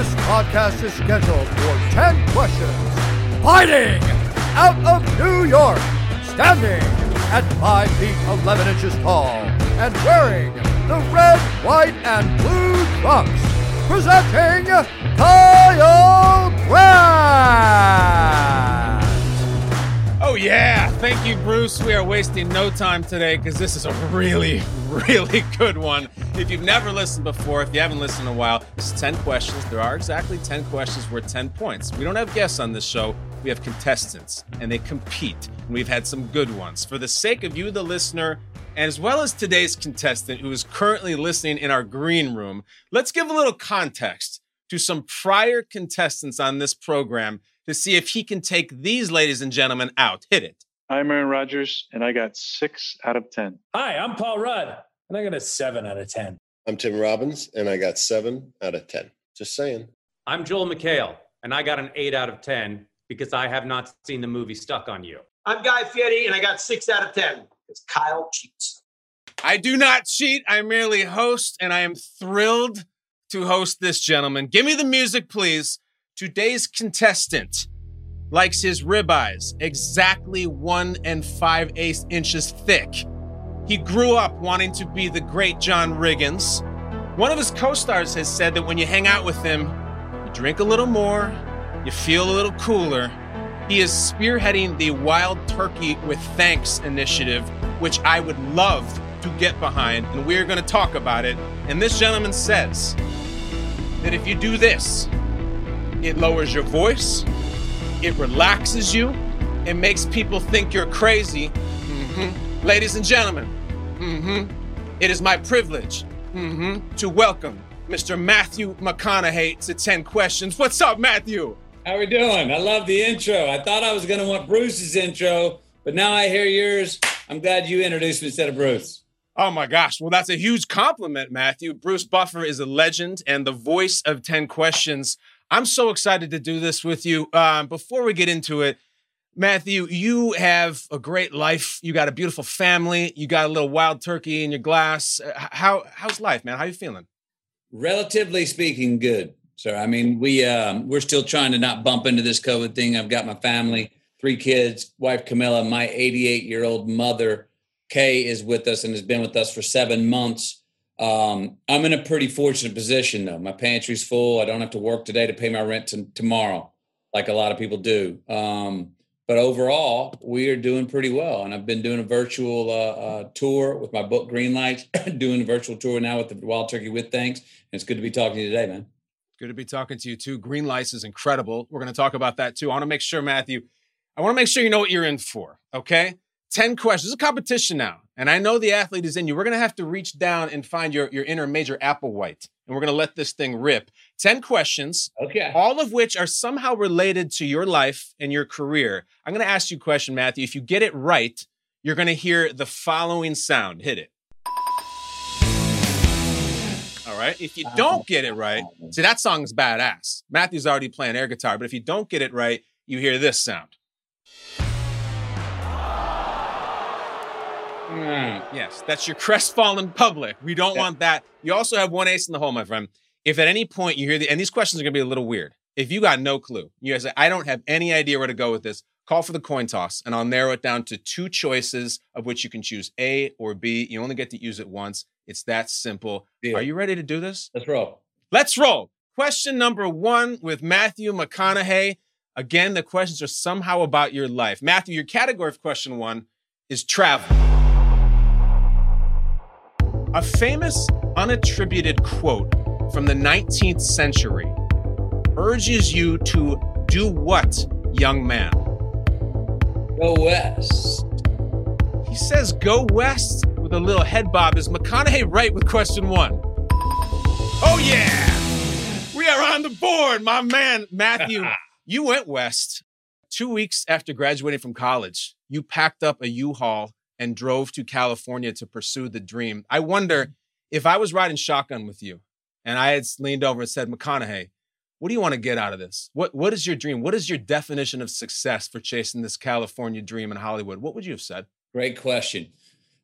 This podcast is scheduled for 10 questions. Fighting out of New York, standing at 5 feet 11 inches tall, and wearing the red, white, and blue trunks. Presenting Kyle Brandt! Oh, yeah. Thank you, Bruce. We are wasting no time today because this is a really, really good one. If you've never listened before, if you haven't listened in a while, it's 10 questions. There are exactly 10 questions worth 10 points. We don't have guests on this show, we have contestants, and they compete. And we've had some good ones. For the sake of you, the listener, as well as today's contestant who is currently listening in our green room, let's give a little context to some prior contestants on this program to see if he can take these ladies and gentlemen out. Hit it. I'm Aaron Rodgers, and I got six out of 10. Hi, I'm Paul Rudd, and I got a seven out of 10. I'm Tim Robbins, and I got seven out of 10. Just saying. I'm Joel McHale, and I got an eight out of 10 because I have not seen the movie Stuck on You. I'm Guy Fieri, and I got six out of 10 because Kyle cheats. I do not cheat. I merely host, and I am thrilled to host this gentleman. Give me the music, please. Today's contestant likes his ribeyes exactly one and five eighths inches thick. He grew up wanting to be the great John Riggins. One of his co stars has said that when you hang out with him, you drink a little more, you feel a little cooler. He is spearheading the Wild Turkey with Thanks initiative, which I would love to get behind, and we're going to talk about it. And this gentleman says that if you do this, it lowers your voice, it relaxes you, it makes people think you're crazy. Mm-hmm. Ladies and gentlemen, mm-hmm. it is my privilege mm-hmm, to welcome Mr. Matthew McConaughey to 10 Questions. What's up, Matthew? How are we doing? I love the intro. I thought I was going to want Bruce's intro, but now I hear yours. I'm glad you introduced me instead of Bruce. Oh my gosh. Well, that's a huge compliment, Matthew. Bruce Buffer is a legend and the voice of 10 Questions. I'm so excited to do this with you. Um, before we get into it, Matthew, you have a great life. You got a beautiful family. You got a little wild turkey in your glass. Uh, How how's life, man? How you feeling? Relatively speaking, good. sir. I mean, we um, we're still trying to not bump into this COVID thing. I've got my family, three kids, wife Camilla, my 88 year old mother Kay is with us and has been with us for seven months. Um, I'm in a pretty fortunate position though. My pantry's full. I don't have to work today to pay my rent t- tomorrow, like a lot of people do. Um, but overall, we are doing pretty well. And I've been doing a virtual uh, uh, tour with my book Green Lights, doing a virtual tour now with the Wild Turkey with Thanks. And it's good to be talking to you today, man. Good to be talking to you too. Green Lights is incredible. We're going to talk about that too. I want to make sure, Matthew, I want to make sure you know what you're in for. Okay. 10 questions. It's a competition now. And I know the athlete is in you. We're going to have to reach down and find your, your inner major Applewhite. And we're going to let this thing rip. 10 questions. Okay. All of which are somehow related to your life and your career. I'm going to ask you a question, Matthew. If you get it right, you're going to hear the following sound. Hit it. All right. If you don't get it right, see, that song's badass. Matthew's already playing air guitar, but if you don't get it right, you hear this sound. Mm. Yes, that's your crestfallen public. We don't Yeah. want that. You also have one ace in the hole, my friend. If at any point you hear the, and these questions are going to be a little weird. If you got no clue, you guys say, I don't have any idea where to go with this, call for the coin toss, and I'll narrow it down to two choices of which you can choose A or B. You only get to use it once. It's that simple. Deal. Are you ready to do this? Let's roll. Let's roll. Question number one with Matthew McConaughey. Again, the questions are somehow about your life. Matthew, your category of question one is travel. A famous unattributed quote from the 19th century urges you to do what, young man? Go west. He says go west with a little head bob. Is McConaughey right with question one? Oh, yeah. We are on the board, my man, Matthew. you went west two weeks after graduating from college. You packed up a U Haul and drove to California to pursue the dream. I wonder if I was riding shotgun with you and I had leaned over and said, McConaughey, what do you want to get out of this? What What is your dream? What is your definition of success for chasing this California dream in Hollywood? What would you have said? Great question.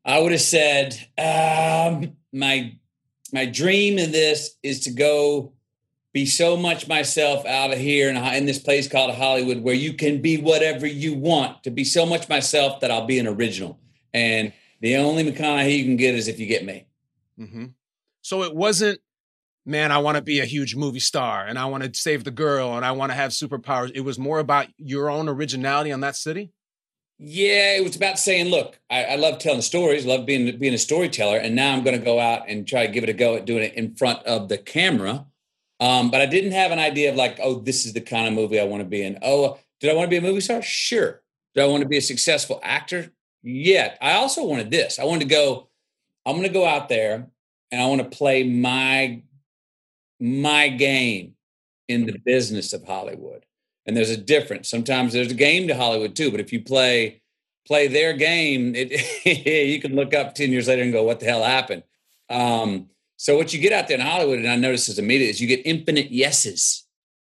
I would have said um, my my dream in this is to go be so much myself out of here in, in this place called Hollywood where you can be whatever you want, to be so much myself that I'll be an original. And the only McConaughey you can get is if you get me. Mm-hmm. So it wasn't, man, I want to be a huge movie star and I want to save the girl and I want to have superpowers. It was more about your own originality on that city. Yeah, it was about saying, look, I, I love telling stories, love being being a storyteller, and now I'm going to go out and try to give it a go at doing it in front of the camera. Um, but I didn't have an idea of like, oh, this is the kind of movie I want to be in. Oh, did I want to be a movie star? Sure. Did I want to be a successful actor? Yeah. I also wanted this. I wanted to go. I'm going to go out there and I want to play my my game in the business of Hollywood and there's a difference. Sometimes there's a game to Hollywood too, but if you play play their game, it, you can look up ten years later and go, "What the hell happened?" Um, so what you get out there in Hollywood, and I notice as a media, is you get infinite yeses.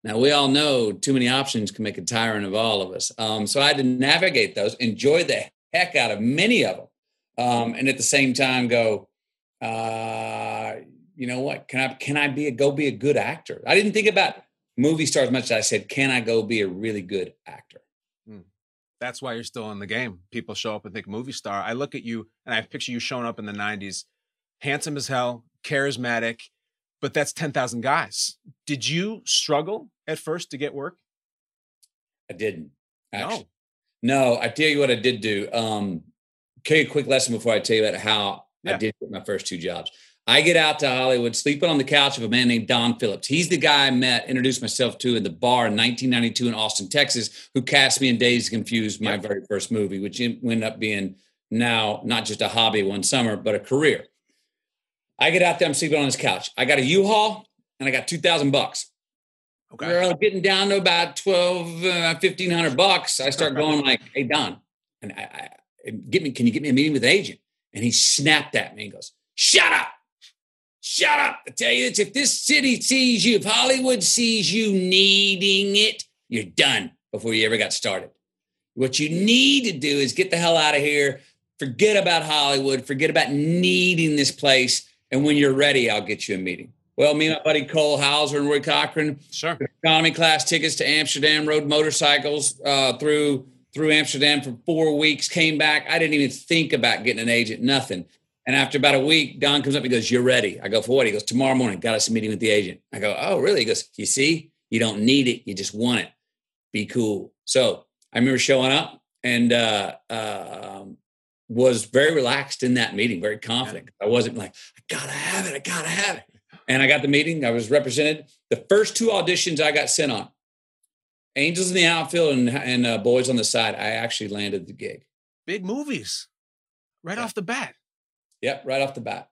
Now we all know too many options can make a tyrant of all of us. Um, so I had to navigate those, enjoy the heck out of many of them, um, and at the same time go, uh, you know what? Can I can I be a go be a good actor? I didn't think about movie star as much as I said, can I go be a really good actor? Hmm. That's why you're still in the game. People show up and think movie star. I look at you and I picture you showing up in the 90s, handsome as hell, charismatic, but that's 10,000 guys. Did you struggle at first to get work? I didn't. Actually. No. No, I tell you what I did do. Um, tell you a quick lesson before I tell you about how yeah. I did my first two jobs. I get out to Hollywood, sleeping on the couch of a man named Don Phillips. He's the guy I met, introduced myself to in the bar in 1992 in Austin, Texas, who cast me in Dazed Confused, my very first movie, which ended up being now not just a hobby one summer, but a career. I get out there, I'm sleeping on his couch. I got a U-Haul and I got 2000 bucks. Okay. We're getting down to about 12, uh, 1500 bucks. I start going like, hey, Don, and I, I, get me, can you get me a meeting with an agent? And he snapped at me and goes, shut up. Shut up. I tell you this if this city sees you, if Hollywood sees you needing it, you're done before you ever got started. What you need to do is get the hell out of here. Forget about Hollywood. Forget about needing this place. And when you're ready, I'll get you a meeting. Well, me and my buddy Cole Hauser and Roy Cochran, sure. economy class tickets to Amsterdam, rode motorcycles uh, through through Amsterdam for four weeks. Came back. I didn't even think about getting an agent. Nothing. And after about a week, Don comes up. He goes, "You're ready." I go, "For what?" He goes, "Tomorrow morning. Got us a meeting with the agent." I go, "Oh, really?" He goes, "You see, you don't need it. You just want it. Be cool." So I remember showing up and uh, uh, was very relaxed in that meeting, very confident. I wasn't like, "I gotta have it. I gotta have it." And I got the meeting. I was represented. The first two auditions I got sent on, Angels in the outfield and, and uh, Boys on the side. I actually landed the gig. Big movies, right yeah. off the bat. Yep, right off the bat.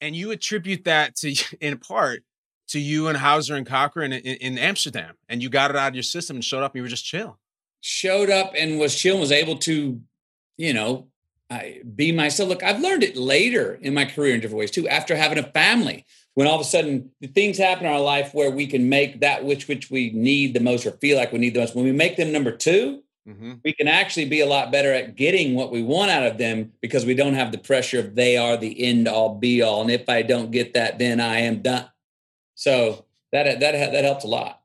And you attribute that to, in part, to you and Hauser and Cochran in, in, Amsterdam, and you got it out of your system and showed up, and you were just chill. Showed up and was chill, and was able to, you know, I, be myself. Look, I've learned it later in my career in different ways too. After having a family, when all of a sudden the things happen in our life where we can make that which which we need the most or feel like we need the most. When we make them number two, mm-hmm. we can actually be a lot better at getting what we want out of them because we don't have the pressure of they are the end all be all. And if I don't get that, then I am done. So that that that helps a lot.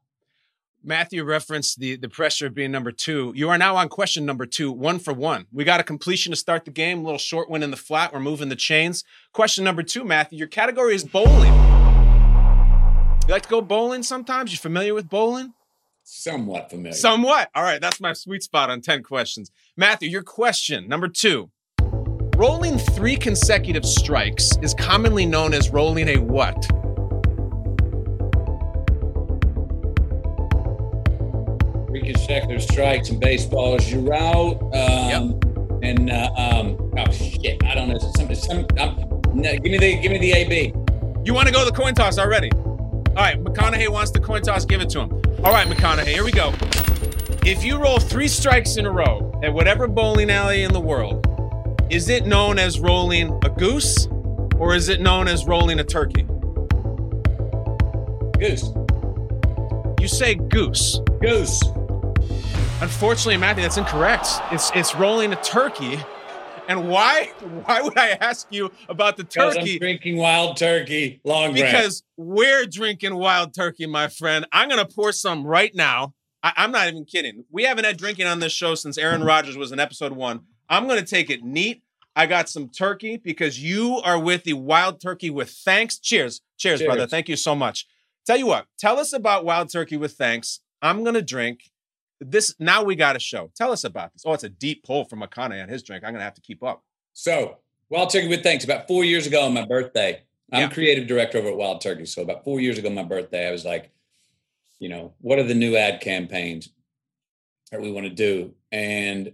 Matthew referenced the the pressure of being number two. You are now on question number two, one for one. We got a completion to start the game. A little short win in the flat. We're moving the chains. Question number two, Matthew. Your category is bowling. You like to go bowling sometimes? You familiar with bowling? Somewhat familiar. Somewhat. All right, that's my sweet spot on 10 questions. Matthew, your question number two. Rolling three consecutive strikes is commonly known as rolling a what? Three consecutive strikes in baseball out. Um, yep. And uh, um, oh shit, I don't know. Some, some, um, no, give me the give me the AB. You want to go the coin toss already? All right, McConaughey wants the coin toss. Give it to him. All right, McConaughey, here we go. If you roll three strikes in a row at whatever bowling alley in the world, is it known as rolling a goose or is it known as rolling a turkey? Goose. You say goose. Goose. Unfortunately, Matthew, that's incorrect. It's it's rolling a turkey. And why? Why would I ask you about the Because I'm turkey? drinking wild turkey long. Because we're drinking wild turkey, my friend. I'm gonna pour some right now. I, I'm not even kidding. We haven't had drinking on this show since Aaron Rodgers was in episode one. I'm gonna take it neat. I got some turkey because you are with the wild turkey with thanks. Cheers. Cheers, Cheers. brother. Thank you so much. Tell you what, tell us about wild turkey with thanks. I'm gonna drink. This now we got a show. Tell us about this. Oh, it's a deep pull from McConaughey on his drink. I'm gonna have to keep up. So, Wild Turkey with Thanks, about four years ago on my birthday, I'm Yeah. creative director over at Wild Turkey. So, about four years ago on my birthday, I was like, you know, what are the new ad campaigns that we want to do? And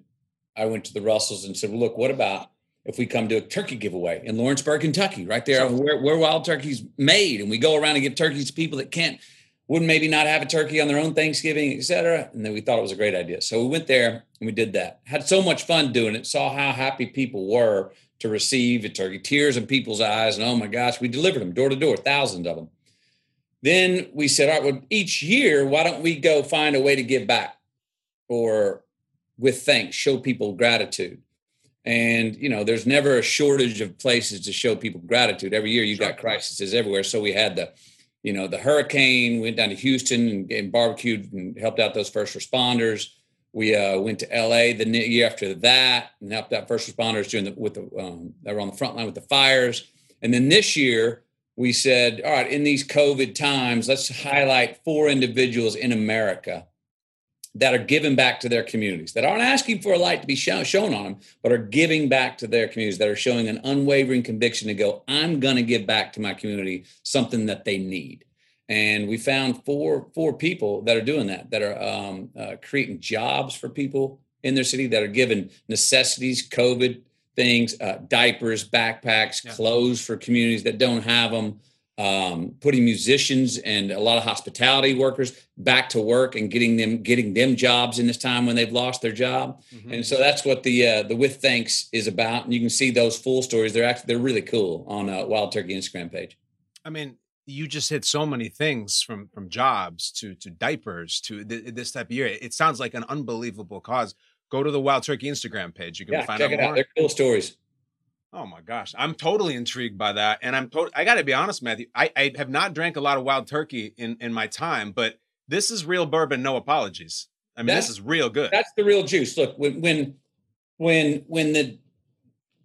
I went to the Russells and said, well, look, what about if we come to a turkey giveaway in Lawrenceburg, Kentucky, right there where, where wild turkey's made? And we go around and give turkeys to people that can't, wouldn't maybe not have a turkey on their own Thanksgiving, et cetera. And then we thought it was a great idea. So we went there and we did that. Had so much fun doing it, saw how happy people were to receive a turkey, tears in people's eyes. And oh my gosh, we delivered them door to door, thousands of them. Then we said, all right, well, each year, why don't we go find a way to give back or with thanks, show people gratitude? And, you know, there's never a shortage of places to show people gratitude. Every year you've got crises everywhere. So we had the, you know, the hurricane, went down to Houston and, and barbecued and helped out those first responders. We uh, went to LA the year after that and helped out first responders during the with the um, that were on the front line with the fires. And then this year we said, all right, in these COVID times, let's highlight four individuals in America that are giving back to their communities, that aren't asking for a light to be shown, shown on them, but are giving back to their communities, that are showing an unwavering conviction to go, I'm going to give back to my community something that they need. And we found four four people that are doing that, that are um, uh, creating jobs for people in their city, that are giving necessities, COVID things, uh, diapers, backpacks, Yeah. clothes for communities that don't have them, um, putting musicians and a lot of hospitality workers back to work and getting them getting them jobs in this time when they've lost their job. Mm-hmm. And so that's what the uh, the with thanks is about. And you can see those full stories. They're actually they're really cool on uh, Wild Turkey Instagram page. I mean, you just hit so many things from from jobs to to diapers to th- this type of year. It sounds like an unbelievable cause. Go to the Wild Turkey Instagram page. You can Yeah, find check out it more. out. They're cool stories. Oh my gosh, I'm totally intrigued by that, and I'm I got to be honest, Matthew. I, I have not drank a lot of wild turkey in in my time, but this is real bourbon. No apologies. I mean, That's- this is real good. That's the real juice. Look, when when when when the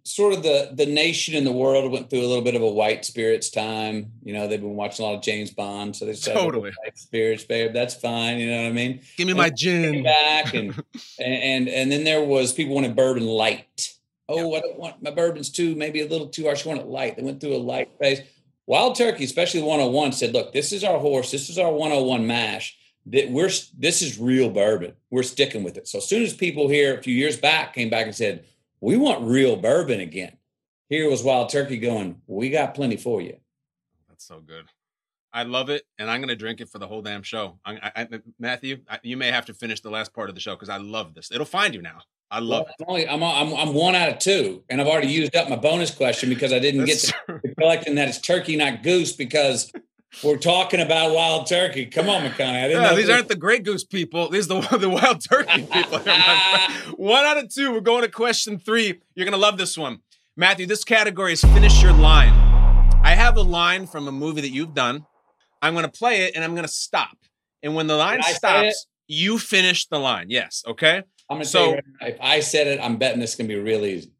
sort of the the nation and the world went through a little bit of a white spirits time. You know, they've been watching a lot of James Bond, so they said Totally. white spirits, babe. That's fine. You know what I mean? Give me my came gin. back and and and then there was people wanted bourbon light. Oh, I don't want my bourbon's too maybe a little too harsh. I want it light. They went through a light phase. Wild Turkey, especially 101, said, "Look, this is our horse. This is our 101 mash. That we're this is real bourbon. We're sticking with it." So as soon as people here a few years back came back and said, "We want real bourbon again," here was Wild Turkey going, "We got plenty for you." That's so good. I love it, and I'm gonna drink it for the whole damn show. I, I, Matthew, I, you may have to finish the last part of the show because I love this. It'll find you now. I love Well, I'm, only, I'm, I'm I'm one out of two, and I've already used up my bonus question because I didn't get That's to collecting that it's turkey, not goose, because we're talking about wild turkey. Come on, McConaughey. I didn't Yeah, know these aren't the Grey Goose people. These are the the Wild Turkey people. one out of two. We're going to question three. You're gonna love this one, Matthew. This category is finish your line. I have a line from a movie that you've done. I'm gonna play it and I'm gonna stop. And when the line Can stops, you finish the line. Yes. Okay. I'm gonna so- right now, if I said it, I'm betting this is gonna be real easy.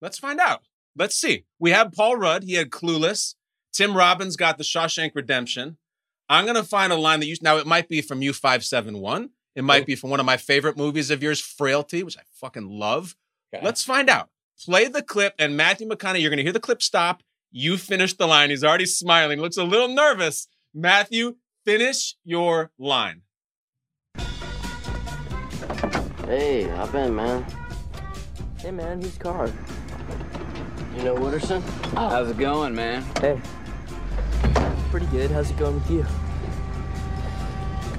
Let's find out. Let's see. We have Paul Rudd. He had Clueless. Tim Robbins got the Shawshank Redemption. I'm gonna find a line that you now. It might be from U five seven one. It might be from one of my favorite movies of yours, Frailty, which I fucking love. Okay. Let's find out. Play the clip, and Matthew McConaughey, you're gonna hear the clip stop. You finish the line. He's already smiling. Looks a little nervous. Matthew, finish your line. Hey, hop in, man. Hey, man, who's car? You know Wooderson? How's it going, man? Hey. Pretty good. How's it going with you?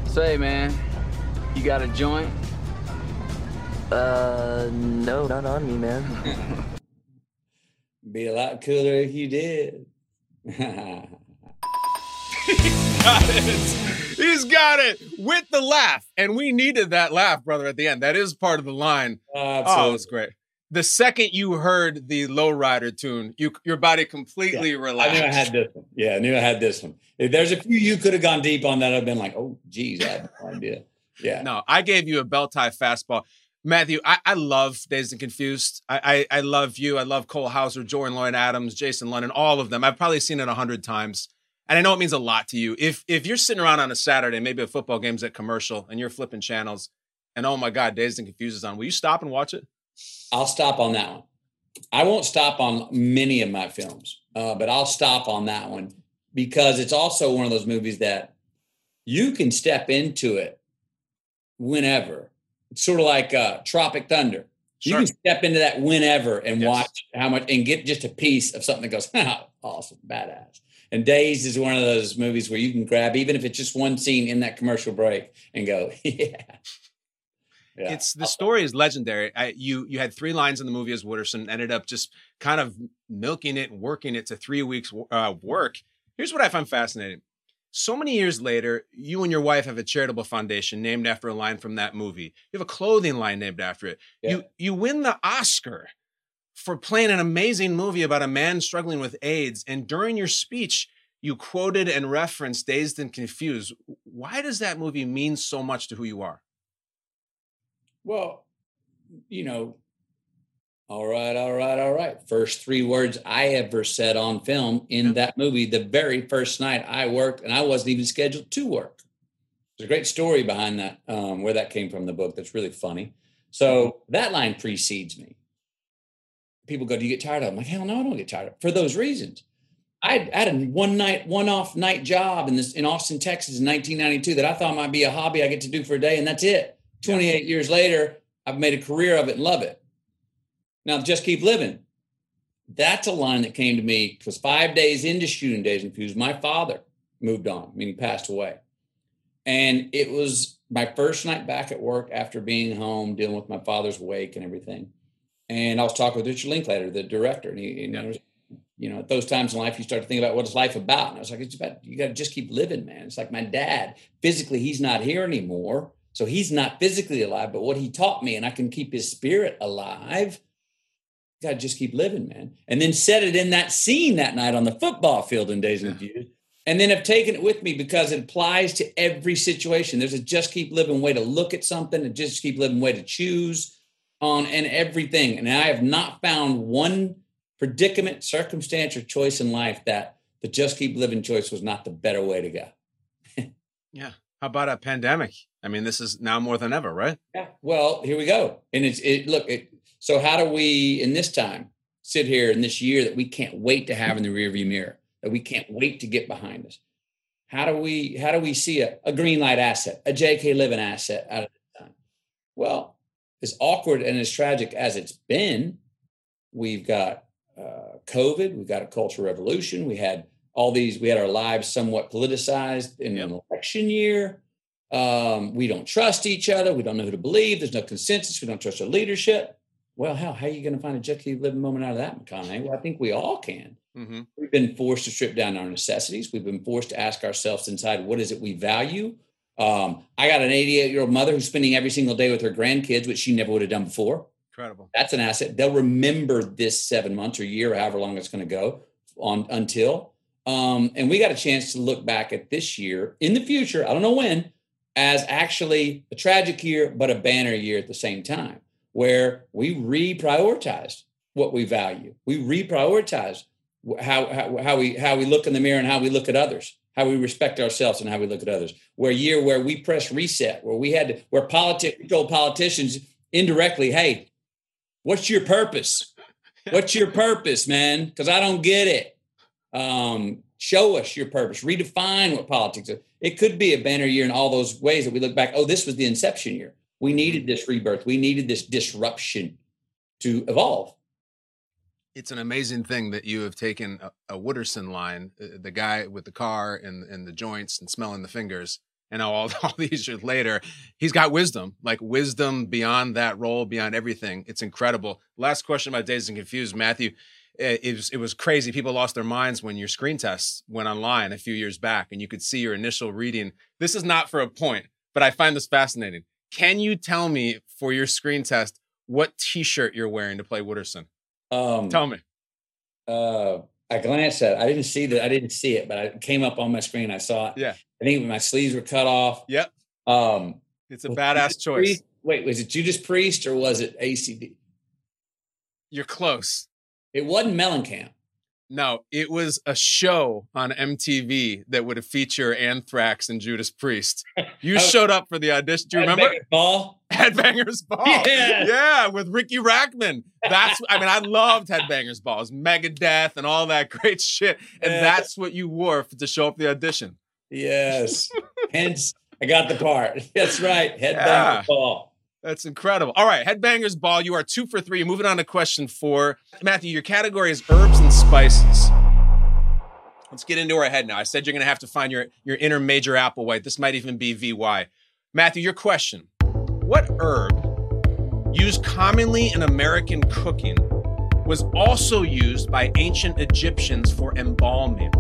Say, man, you got a joint? Uh, no, not on me, man. Be a lot cooler if you did. got it. He's got it with the laugh. And we needed that laugh, brother, at the end. That is part of the line. Oh, oh Absolutely. it's great. the second you heard the lowrider tune, you your body completely relaxed. I knew I had this one. Yeah, I knew I had this one. If there's a few you could have gone deep on that, I've been like, oh, geez, I had no idea. Yeah. No, I gave you a belt tie fastball. Matthew, I, I love Dazed and Confused. I, I, I love you. I love Cole Hauser, Jordan Lloyd Adams, Jason London, all of them. I've probably seen it a hundred times. And I know it means a lot to you. If if you're sitting around on a Saturday, maybe a football game's at commercial, and you're flipping channels, and oh my God, Dazed and Confused is on, will you stop and watch it? I'll stop on that one. I won't stop on many of my films, uh, but I'll stop on that one because it's also one of those movies that you can step into it whenever. It's sort of like uh, Tropic Thunder. You Sure. can step into that whenever and Yes. watch how much and get just a piece of something that goes, awesome, badass. And Dazed is one of those movies where you can grab, even if it's just one scene in that commercial break, and go, yeah. Yeah. It's the story is legendary. I, you you had three lines in the movie as Wooderson, ended up just kind of milking it and working it to three weeks uh, work. Here's what I find fascinating. So many years later, you and your wife have a charitable foundation named after a line from that movie. You have a clothing line named after it. Yeah. You you win the Oscar for playing an amazing movie about a man struggling with AIDS. And during your speech, you quoted and referenced Dazed and Confused. Why does that movie mean so much to who you are? Well, you know, all right, all right, all right. First three words I ever said on film in that movie, the very first night I worked, and I wasn't even scheduled to work. There's a great story behind that, um, where that came from the book that's really funny. So that line precedes me. People go, Do you get tired of? I'm like, hell no, I don't get tired of for those reasons. I had a one night, one off night job in this in Austin, Texas in 1992 that I thought might be a hobby I get to do for a day, and that's it. 28 years later, I've made a career of it and love it. Now, just keep living. That's a line that came to me because five days into shooting Dazed and Confused, my father moved on, meaning passed away. And it was my first night back at work after being home, dealing with my father's wake and everything. And I was talking with Richard Linklater, the director, and he, and Yeah. Was, you know, at those times in life, you start to think about what is life about. And I was like, it's about you got to just keep living, man. It's like my dad. Physically, he's not here anymore, so he's not physically alive. But what he taught me, and I can keep his spirit alive. You got to just keep living, man. And then set it in that scene that night on the football field in Dazed and Confused. And then have taken it with me because it applies to every situation. There's a just keep living way to look at something, and just keep living way to choose on and everything. And I have not found one predicament, circumstance, or choice in life that the just keep living choice was not the better way to go. Yeah. How about a pandemic? I mean, this is now more than ever, right? Yeah. Well, here we go. And it's it look, it, so how do we in this time sit here in this year that we can't wait to have in the rearview mirror, that we can't wait to get behind us? How do we how do we see a, a green light asset, a JK Living asset out of this time? Well, as awkward and as tragic as it's been, we've got uh, COVID, we've got a cultural revolution, we had all these, we had our lives somewhat politicized in an election year. Um, we don't trust each other. We don't know who to believe. There's no consensus. We don't trust our leadership. Well, hell, how are you going to find a just living moment out of that, McConaughey? Well, I think we all can. Mm-hmm. We've been forced to strip down our necessities. We've been forced to ask ourselves inside, what is it we value? Um, I got an 88 year old mother who's spending every single day with her grandkids, which she never would have done before. Incredible. That's an asset. They'll remember this seven months or year, or however long it's going to go on until. Um, and we got a chance to look back at this year in the future. I don't know when, as actually a tragic year, but a banner year at the same time, where we reprioritized what we value. We reprioritized how, how how we how we look in the mirror and how we look at others, how we respect ourselves and how we look at others. Where a year where we press reset, where we had to, where politic we told politicians indirectly, hey, what's your purpose? What's your purpose, man? Because I don't get it. Um, show us your purpose. Redefine what politics is. It could be a banner year in all those ways that we look back. Oh, this was the inception year. We needed this rebirth. We needed this disruption to evolve. It's an amazing thing that you have taken a, a Wooderson line, uh, the guy with the car and, and the joints and smelling the fingers. And all, all these years later, he's got wisdom, like wisdom beyond that role, beyond everything. It's incredible. Last question about Dazed and Confused, Matthew. It was, it was crazy. People lost their minds when your screen tests went online a few years back and you could see your initial reading. This is not for a point, but I find this fascinating. Can you tell me for your screen test what T-shirt you're wearing to play Wooderson. Um, Tell me. uh, I glanced at it. I didn't see that. I didn't see it, but it came up on my screen. I saw it. Yeah. I think my sleeves were cut off. Yep. Um, It's a badass Judas choice. Priest- Wait, was it Judas Priest or was it ACD? You're close. It wasn't Mellencamp. No, it was a show on MTV that would feature Anthrax and Judas Priest. You showed up for the audition. Do you remember? Ball. Headbangers Ball. Yeah. Yeah, with Riki Rachtman. That's I mean, I loved Headbangers Ball. It Megadeth and all that great shit. And Yeah. that's what you wore for, to show up the audition. Yes. Hence, I got the part. That's right. Headbangers Yeah. Ball. That's incredible. All right, Headbangers Ball, you are two for three. Moving on to question four. Matthew, your category is herbs and spices. Let's get into our head now. I said you're going to have to find your, your inner major Applewhite. This might even be VY. Matthew, your question What herb, used commonly in American cooking, was also used by ancient Egyptians for embalming?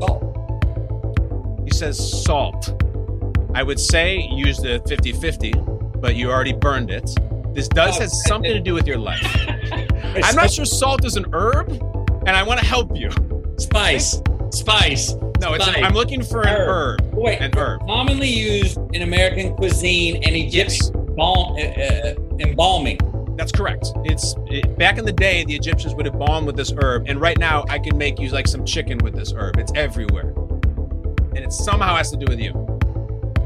Oh, He says salt. I would say use the 50 50, but you already burned it. This does Oh, have something to do with your life. I'm I'm not sure salt is an herb, and I want to help you. Spice. Spice. No, it's Spice. I'm looking for an Herb. herb. Wait, An herb. commonly used in American cuisine and Egyptian balm, uh, uh, embalming. That's correct. It's it, back in the day, the Egyptians would embalm with this herb, and right now I can make you like some chicken with this herb. It's everywhere, and it somehow has to do with you.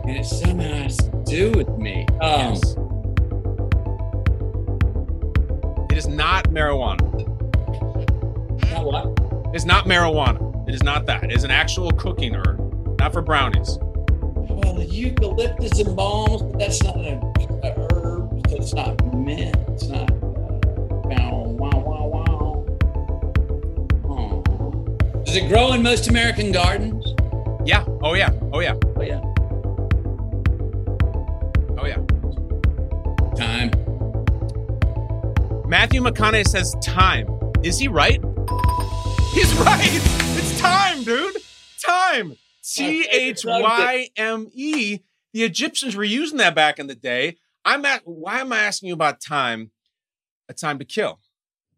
And it somehow has to do with me. Um, yes. It is not marijuana. not what? It's not marijuana. It is not that. It is an actual cooking herb, not for brownies. Well, the eucalyptus embalms, but that's not a, a herb, so it's not mint. It's not. Uh, wow, wow, wow, wow. Oh. Does it grow in most American gardens? Yeah. Oh yeah. Oh yeah. Oh yeah. Oh yeah. Time. Matthew McConaughey says time. Is he right? He's right. Time. T H Y M E. The Egyptians were using that back in the day. I'm at. Why am I asking you about time? A time to kill.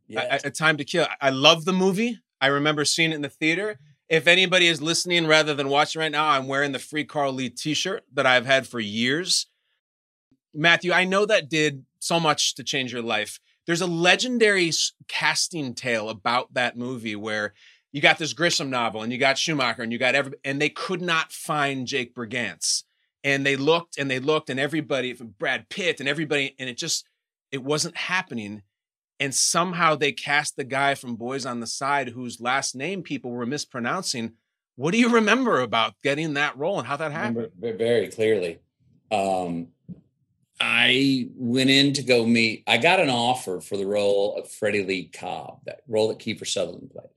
Yes. A, a time to kill. I love the movie. I remember seeing it in the theater. If anybody is listening rather than watching right now, I'm wearing the Free Carl Lee T-shirt that I've had for years. Matthew, I know that did so much to change your life. There's a legendary casting tale about that movie where you got this Grisham novel and you got Schumacher and you got every and they could not find Jake Brigance. And they looked and they looked and everybody Brad Pitt and everybody and it just it wasn't happening. And somehow they cast the guy from Boys on the Side whose last name people were mispronouncing. What do you remember about getting that role and how that happened? very clearly. Um, I went in to go meet. I got an offer for the role of Freddie Lee Cobb, that role that Kiefer Sutherland played.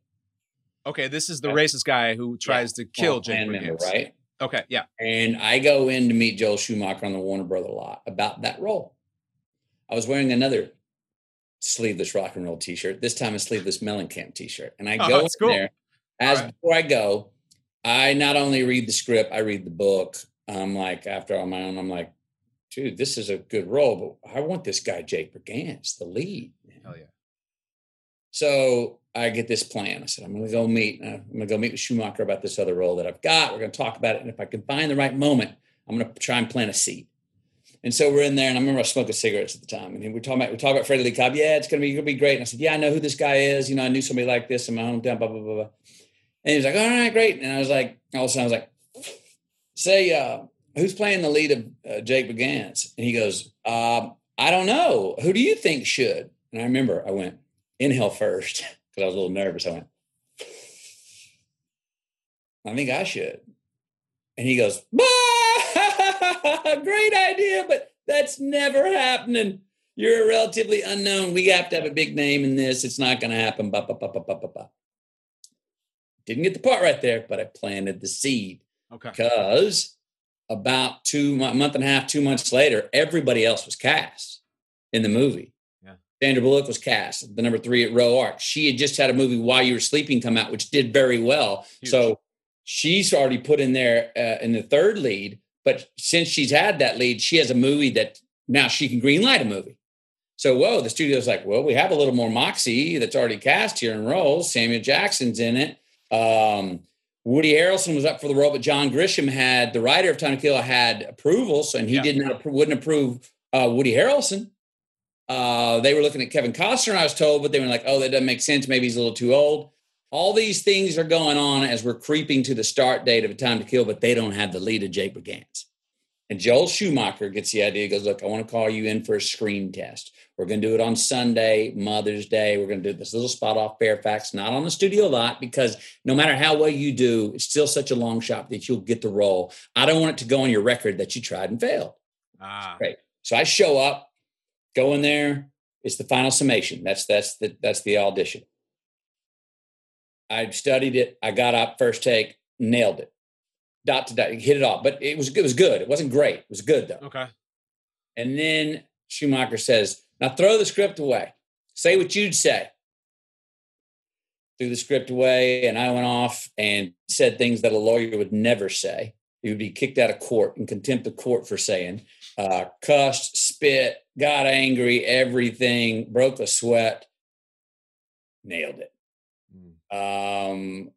Okay, this is the Yeah. racist guy who tries to kill band member, right? Okay, yeah. And I go in to meet Joel Schumacher on the Warner Brother lot about that role. I was wearing another sleeveless rock and roll T-shirt. This time a sleeveless Mellencamp T-shirt, and I Oh, go in cool. there. As All right. before I go, I not only read the script, I read the book. I'm like, after on my own, I'm like, dude, this is a good role, but I want this guy Jake Brigance, the lead. man. Hell yeah. So I get this plan. I said, I'm going to go meet. Uh, I'm going to go meet with Schumacher about this other role that I've got. We're going to talk about it, and if I can find the right moment, I'm going to try and plant a seed. And so we're in there, and I remember I was smoking cigarettes at the time, and we're talking about we talk about Freddie Lee Cobb. Yeah, it's going to be going to be great. And I said, Yeah, I know who this guy is. You know, I knew somebody like this in my hometown. Blah blah blah blah. And he was like, All right, great. And I was like, all of a sudden, I was like, Say, uh, who's playing the lead of uh, Jake Brigance? And he goes, um, I don't know. Who do you think should? And I remember I went inhale first because I was a little nervous. I went, I think I should. And he goes, Great idea, but that's never happening. You're a relatively unknown. We have to have a big name in this. It's not going to happen. Ba, ba, ba, ba, ba, ba, ba. Didn't get the part right there, but I planted the seed Okay. because about two mo- month and a half, two months later, everybody else was cast in the movie. Sandra Bullock was cast, the number three at Row. She had just had a movie While You Were Sleeping come out, which did very well. Huge. So she's already put in there uh, in the third lead. But since she's had that lead, she has a movie that now she can green light a movie. So, whoa, the studio's like, well, we have a little more moxie that's already cast here in roles. Samuel Jackson's in it. Um, Woody Harrelson was up for the role, but John Grisham had the writer of Time to Kill had approval, so and he Yeah. did not wouldn't approve uh, Woody Harrelson. Uh, they were looking at Kevin Costner, and I was told, but they were like, oh, that doesn't make sense. Maybe he's a little too old. All these things are going on as we're creeping to the start date of A Time to Kill, but they don't have the lead of Jake Brigance. And Joel Schumacher gets the idea, goes, Look, I want to call you in for a screen test. We're going to do it on Sunday, Mother's Day. We're going to do this little spot off Fairfax, not on the studio lot, because no matter how well you do, it's still such a long shot that you'll get the role. I don't want it to go on your record that you tried and failed. Ah, Great. So I show up, go in there. It's the final summation. That's that's the that's the audition. I studied it. I got up first take, nailed it, dot to dot, hit it off. But it was it was good. It wasn't great. It was good though. okay. And then Schumacher says, "Now throw the script away. Say what you'd say." Threw the script away, and I went off and said things that a lawyer would never say. He would be kicked out of court in contempt of court for saying. Uh, cussed, spit, got angry, everything, broke a sweat, nailed it. Um,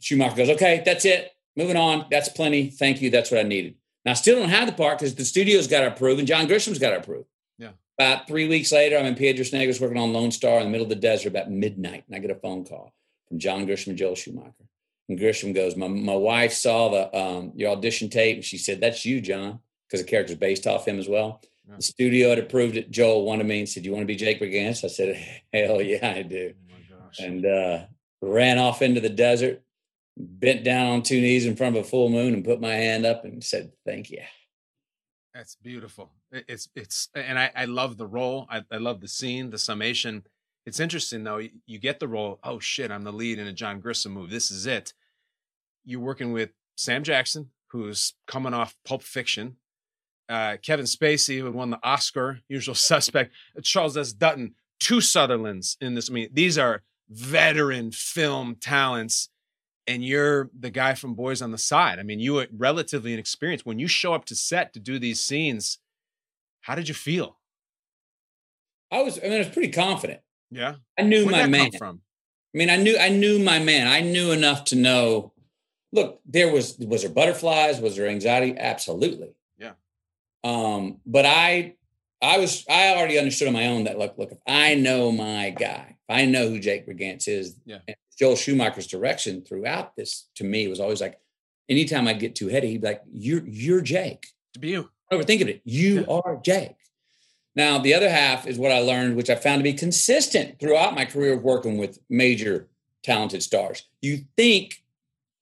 Schumacher goes, okay, that's it. Moving on. That's plenty. Thank you. That's what I needed. Now, I still don't have the part because the studio's got to approve and John Grisham's got to approve. Yeah. About three weeks later, I'm in Piedras Negras working on Lone Star in the middle of the desert about midnight, and I get a phone call from John Grisham and Joel Schumacher. And Grisham goes, "My my wife saw the um, your audition tape, and she said that's you, John, because the character's based off him as well." Yeah. The studio had approved it. Joel wanted me and said, "You want to be Jake Brigance?" I said, "Hell yeah, I do." Oh my gosh. and uh, ran off into the desert, bent down on two knees in front of a full moon, and put my hand up and said, "Thank you." That's beautiful. It's it's and I I love the role. I, I love the scene, the summation. It's interesting though. You, you get the role. Oh shit! I'm the lead in a John Grisham movie. This is it. You're working with Sam Jackson, who's coming off Pulp Fiction. Uh, Kevin Spacey, who had won the Oscar, Usual Suspect. Charles S. Dutton, two Sutherlands in this. I mean, these are veteran film talents and you're the guy from Boys on the Side. I mean, you were relatively inexperienced. When you show up to set to do these scenes, how did you feel? I was, I mean, I was pretty confident. Yeah, I knew where'd my man. from? I mean, I knew, I knew my man. I knew enough to know. Look, there was was there butterflies? Was there anxiety? Absolutely. Um, but I, I was, I already understood on my own that look, look, if I know my guy, if I know who Jake Brigance is, Yeah. and Joel Schumacher's direction throughout this to me was always like, anytime I get too heady, he'd be like, "You're, you're Jake." To be you. overthink of it. You Yeah. are Jake. Now, the other half is what I learned, which I found to be consistent throughout my career of working with major talented stars. You think,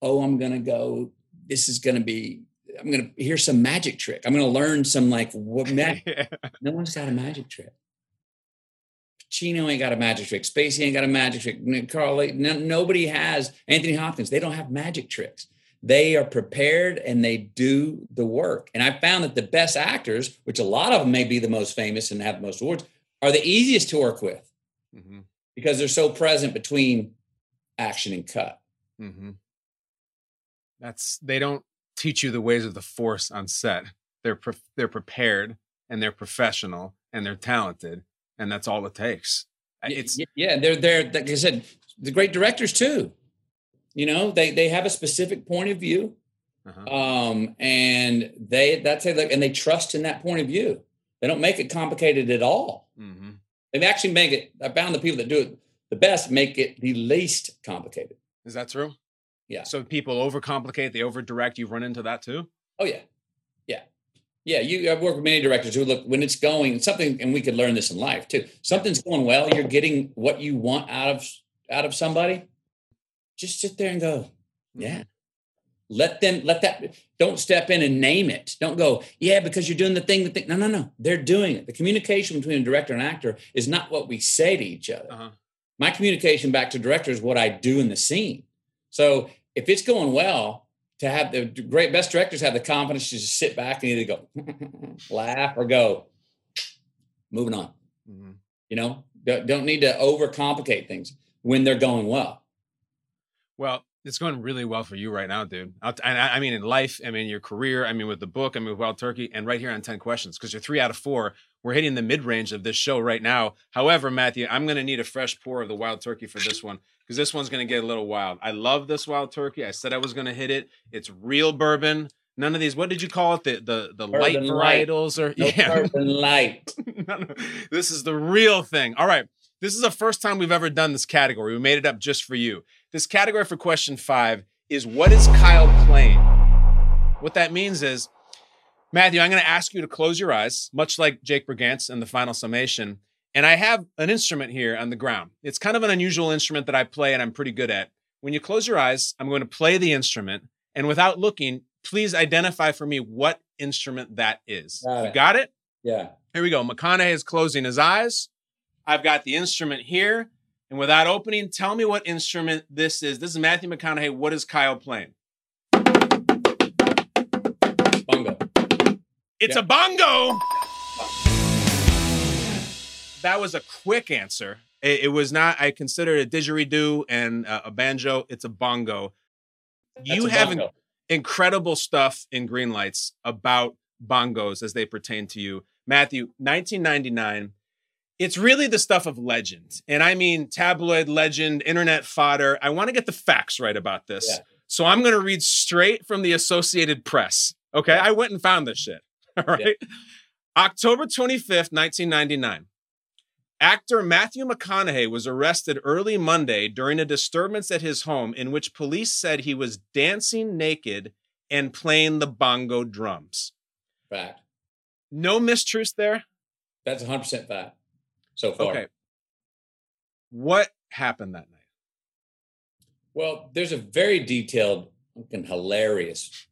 oh, I'm going to go, this is going to be, I'm going to, hear some magic trick. I'm going to learn some like, what magic. no one's got a magic trick. Pacino ain't got a magic trick. Spacey ain't got a magic trick. Carl, no, nobody has. Anthony Hopkins, they don't have magic tricks. They are prepared and they do the work. And I found that the best actors, which a lot of them may be the most famous and have the most awards, are the easiest to work with hmm because they're so present between action and cut. hmm That's they don't teach you the ways of the force on set. They're pre- they're prepared and they're professional and they're talented and that's all it takes. It's yeah, they're they're like I said, the great directors too. You know, they they have a specific point of view. uh-huh. um, and they that's it, like, and they trust in that point of view. They don't make it complicated at all. Mhm. They actually make it. I found the people that do it the best make it the least complicated. Is that true? Yeah. So people overcomplicate, they overdirect. You've run into that too. Oh yeah, yeah, yeah. You I've worked with many directors who look when it's going something, and we could learn this in life too. Something's going well. You're getting what you want out of out of somebody. Just sit there and go, yeah. Let them let that. Don't step in and name it. Don't go, yeah, because you're doing the thing. The thing. No, no, no. They're doing it. The communication between a director and actor is not what we say to each other. Uh-huh. My communication back to director is what I do in the scene. So if it's going well, to have the great best directors have the confidence to just sit back and either go laugh or go moving on. Mhm. You know, don't, need to overcomplicate things when they're going well. Well, It's going really well for you right now, dude. I, I mean, in life, I mean, your career, I mean, with the book, I mean, with Wild Turkey, and right here on 10 questions, because you're three out of four. We're hitting the mid range of this show right now. However, Matthew, I'm going to need a fresh pour of the Wild Turkey for this one, because this one's going to get a little wild. I love this Wild Turkey. I said I was going to hit it. It's real bourbon. None of these, what did you call it? The the the light Bourbon light. varietals or No bourbon light. no, no. This is the real thing. All right. This is the first time we've ever done this category. We made it up just for you. This category for question five is what is Kyle playing? What that means is, Matthew, I'm going to ask you to close your eyes, much like Jake Brigance in the final summation. And I have an instrument here on the ground. It's kind of an unusual instrument that I play and I'm pretty good at. When you close your eyes, I'm going to play the instrument. And without looking, please identify for me what instrument that is. Got You got it? Yeah. Here we go. McConaughey is closing his eyes. I've got the instrument here. And without opening, tell me what instrument this is. This is Matthew McConaughey. What is Kyle playing? It's Yeah. a bongo. That was a quick answer. It, it was not, I consider it a didgeridoo and uh, a banjo. It's a bongo. you a have bongo. incredible stuff in Green Lights about bongos as they pertain to you. Matthew, 1999. It's really the stuff of legend. And I mean tabloid legend, internet fodder. I want to get the facts right about this. Yeah. So I'm going to read straight from the Associated Press. Okay. I went and found this shit. All right. October 25th, 1999. Actor Matthew McConaughey was arrested early Monday during a disturbance at his home in which police said he was dancing naked and playing the bongo drums. Fact. No mistruth there. That's 100% fact so far. Okay. What happened that night? Well, there's a very detailed and hilarious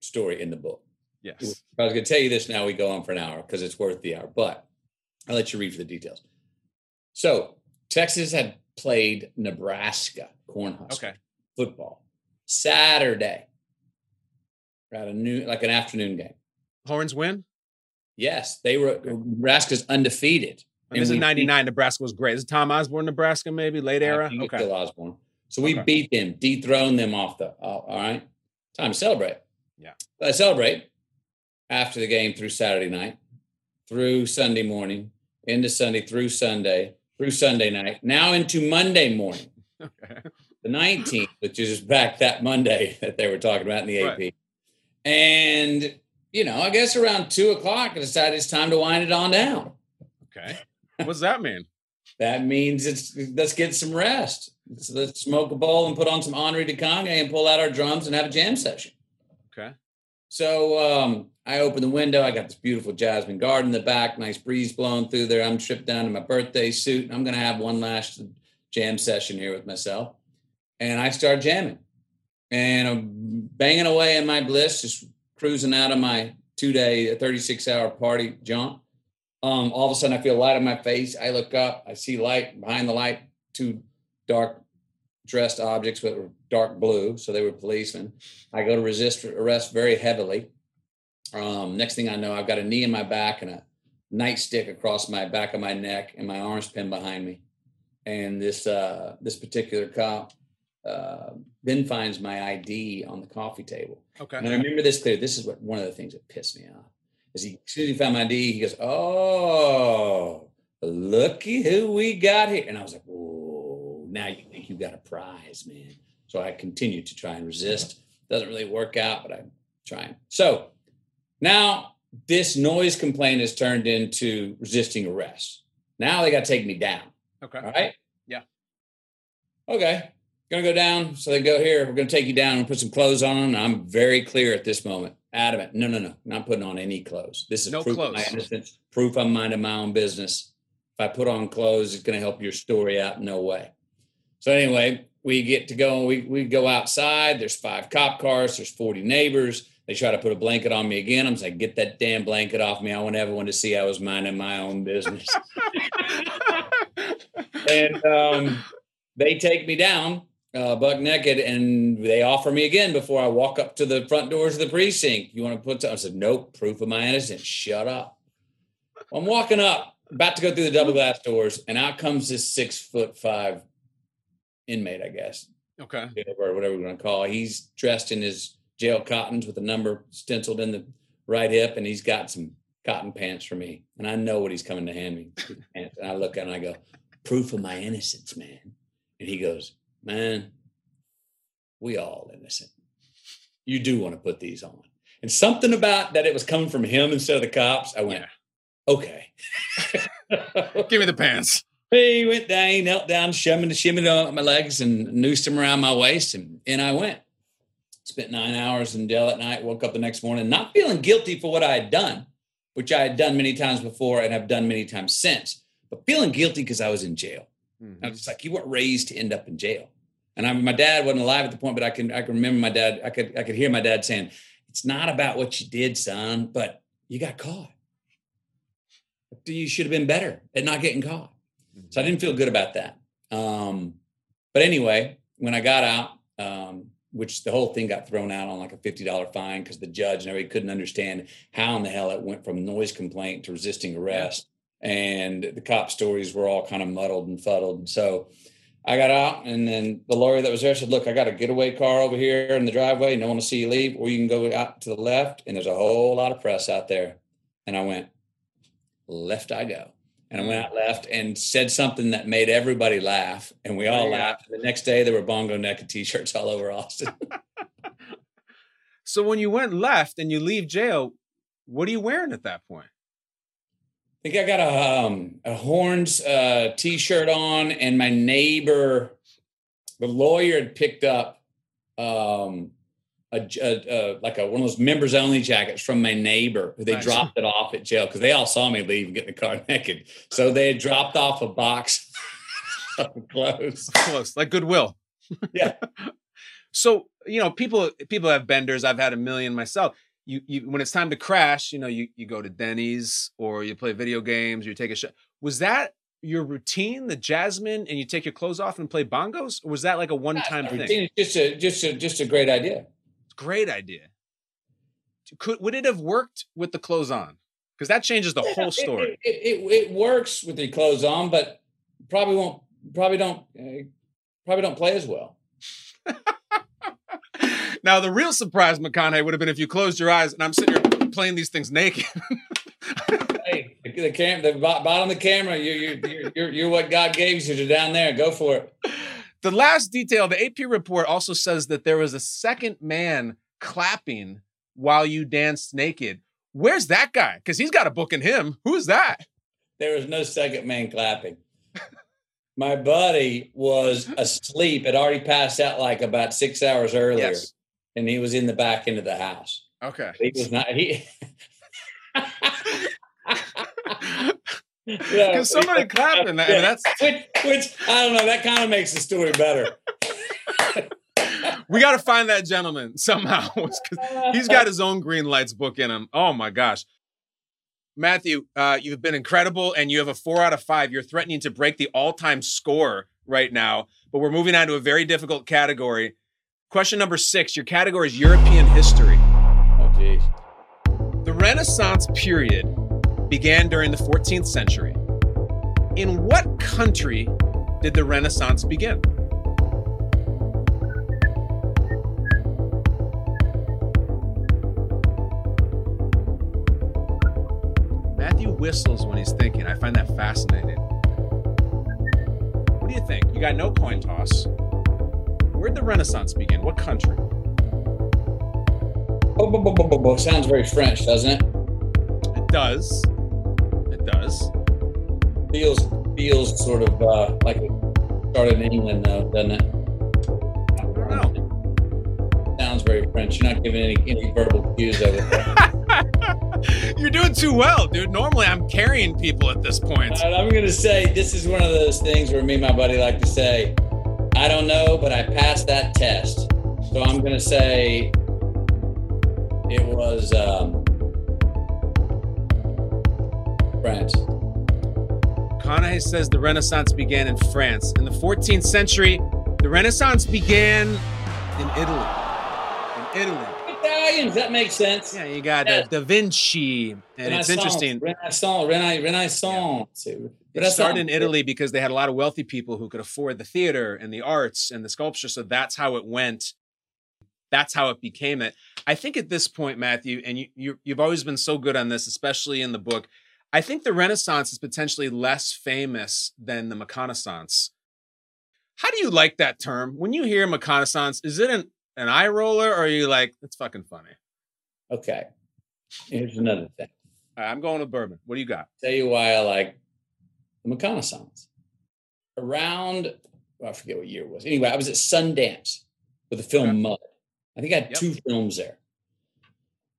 story in the book. Yes. I was going to tell you this now, we go on for an hour because it's worth the hour, but I'll let you read for the details. So, Texas had played Nebraska Cornhusker Okay. football Saturday, at a new like an afternoon game. Horns win. Yes, they were Nebraska's undefeated. And this is we beat- 99. Nebraska was great. Is it Tom Osborne, Nebraska, maybe late I era? think Okay. Bill Osborne. So we Okay. beat them, dethroned them off the. all all right, time to celebrate. Yeah. I celebrate after the game through Saturday night, through Sunday morning, into Sunday, through Sunday, through Sunday night, now into Monday morning, Okay. the 19th, which is back that Monday that they were talking about in the AP. Right. And, you know, I guess around two o'clock, I decided it's time to wind it on down. Okay. What does that mean? That means it's let's get some rest. Let's, let's smoke a bowl and put on some Henri Dikongué and pull out our drums and have a jam session. Okay. So um, I open the window. I got this beautiful jasmine garden in the back, nice breeze blowing through there. I'm stripped down in my birthday suit, and I'm going to have one last jam session here with myself. And I start jamming, and I'm banging away in my bliss, just cruising out of my two day, 36 hour party jaunt. Um, all of a sudden, I feel light on my face. I look up, I see light behind the light, two dark dressed objects that were dark blue, so they were policemen. I go to resist arrest very heavily. Um, next thing I know, I've got a knee in my back and a nightstick across my back of my neck, and my arms pinned behind me. And this uh, this particular cop uh, then finds my ID on the coffee table. Okay. And I remember this clear. This is what one of the things that pissed me off. Is he as soon as he found my ID, he goes, "Oh, looky who we got here!" And I was like, "Oh, now you think you got a prize, man." So I continued to try and resist. Doesn't really work out, but I'm trying. So now this noise complaint has turned into resisting arrest. Now they got to take me down. Okay. All right. Yeah. Okay. Gonna go down. So they go here. We're gonna take you down and put some clothes on. And I'm very clear at this moment, adamant. No, no, no. Not putting on any clothes. This is No proof of my innocence. Proof I'm minding my own business. If I put on clothes, it's gonna help your story out. No way. So anyway, we get to go. We we go outside. There's five cop cars. There's 40 neighbors. They try to put a blanket on me again. I'm like, get that damn blanket off me. I want everyone to see I was minding my own business. and um, they take me down uh, buck naked and they offer me again before I walk up to the front doors of the precinct. You want to put, I said, nope, proof of my innocence. Shut up. I'm walking up, about to go through the double glass doors, and out comes this six foot five inmate, I guess. Okay. or whatever we're going to call it. He's dressed in his jail cottons with a number stenciled in the right hip, and he's got some cotton pants for me. And I know what he's coming to hand me. And I look at him and I go, proof of my innocence, man. And he goes, man, we all innocent. You do want to put these on. And something about that it was coming from him instead of the cops. I went, okay. Give me the pants. He went down, he knelt down, shimmied, shimmied on my legs and noosed him around my waist. And in I went. Spent nine hours in jail at night, woke up the next morning, not feeling guilty for what I had done, which I had done many times before and have done many times since, but feeling guilty because I was in jail. I was just like, you weren't raised to end up in jail. And I, my dad wasn't alive at the point, but I can I can remember my dad. I could I could hear my dad saying, "It's not about what you did, son, but you got caught. You should have been better at not getting caught." So I didn't feel good about that. Um, but anyway, when I got out, um, which the whole thing got thrown out on like a fifty dollar fine because the judge and everybody couldn't understand how in the hell it went from noise complaint to resisting arrest, and the cop stories were all kind of muddled and fuddled. And so I got out, and then the lawyer that was there said, "Look, I got a getaway car over here in the driveway. No one will see you leave, or you can go out to the left, and there's a whole lot of press out there." And I went, "Left I go." And I went out left and said something that made everybody laugh, and we all laughed. The next day, there were bongo naked T-shirts all over Austin. So when you went left and you leave jail, what are you wearing at that point? I think I got a um, a horns uh, T-shirt on, and my neighbor, the lawyer, had picked up um, a, a- a- like a one of those members only jackets from my neighbor. They Nice. dropped it off at jail because they all saw me leave and get in the car naked. So they had dropped off a box of clothes. Close, like Goodwill. Yeah. so you know, people people have benders. I've had a million myself. You, you when it's time to crash, you know, you you go to Denny's or you play video games. Or you take a shot. Was that your routine, the Jasmine, and you take your clothes off and play bongos, or was that like a one time thing? It's just a just a just a great idea. Great idea. Could would it have worked with the clothes on? Because that changes the whole story. It, it, it, it works with the clothes on, but probably won't. Probably don't. Uh, probably don't play as well. Now, the real surprise, McConaughey, would have been if you closed your eyes and I'm sitting here playing these things naked. hey, the, cam, the bottom of the camera, you, you, you're, you're, you're what God gave you to down there. Go for it. The last detail, the AP report also says that there was a second man clapping while you danced naked. Where's that guy? Because he's got a book in him. Who's that? There was no second man clapping. My buddy was asleep, had already passed out like about six hours earlier, Yes. and he was in the back end of the house. Okay. He was not. He. Because somebody clapping. I mean, that's which, which I don't know. That kind of makes the story better. we got to find that gentleman somehow. 'cause He's got his own green lights book in him. Oh my gosh. Matthew, uh, you've been incredible and you have a four out of five. You're threatening to break the all time score right now, but we're moving on to a very difficult category. Question number six Your category is European history. Oh, geez. The Renaissance period began during the 14th century. In what country did the Renaissance begin? Matthew whistles when he's thinking. I find that fascinating. What do you think? You got no coin toss. Where'd the Renaissance begin? What country? Oh, bo- bo- bo- bo- bo- Sounds very French, doesn't it? It does. It does. Feels feels sort of uh, like it started in England, though, doesn't it? I don't know. Sounds very French. You're not giving any, any verbal cues of it. You're doing too well, dude. Normally I'm carrying people at this point. And I'm going to say this is one of those things where me and my buddy like to say, I don't know, but I passed that test. So I'm going to say it was um, France. Conahey says the Renaissance began in France. In the 14th century, the Renaissance began in Italy. In Italy. Italians, that makes sense. Yeah, you got Yes. Da Vinci, and it's interesting. Renaissance, Rena- Renaissance. Yeah, It started in Italy because they had a lot of wealthy people who could afford the theater and the arts and the sculpture. So that's how it went. That's how it became it. I think at this point, Matthew, and you, you you've always been so good on this, especially in the book. I think the Renaissance is potentially less famous than the McConaissance. How do you like that term? When you hear McConaissance, is it an, an eye roller or are you like, it's fucking funny? Okay. Here's another thing. All right, I'm going with bourbon. What do you got? Tell you why I like the McConaissance. Around, well, I forget what year it was. Anyway, I was at Sundance with the film Okay. Mud. I think I had Yep. two films there.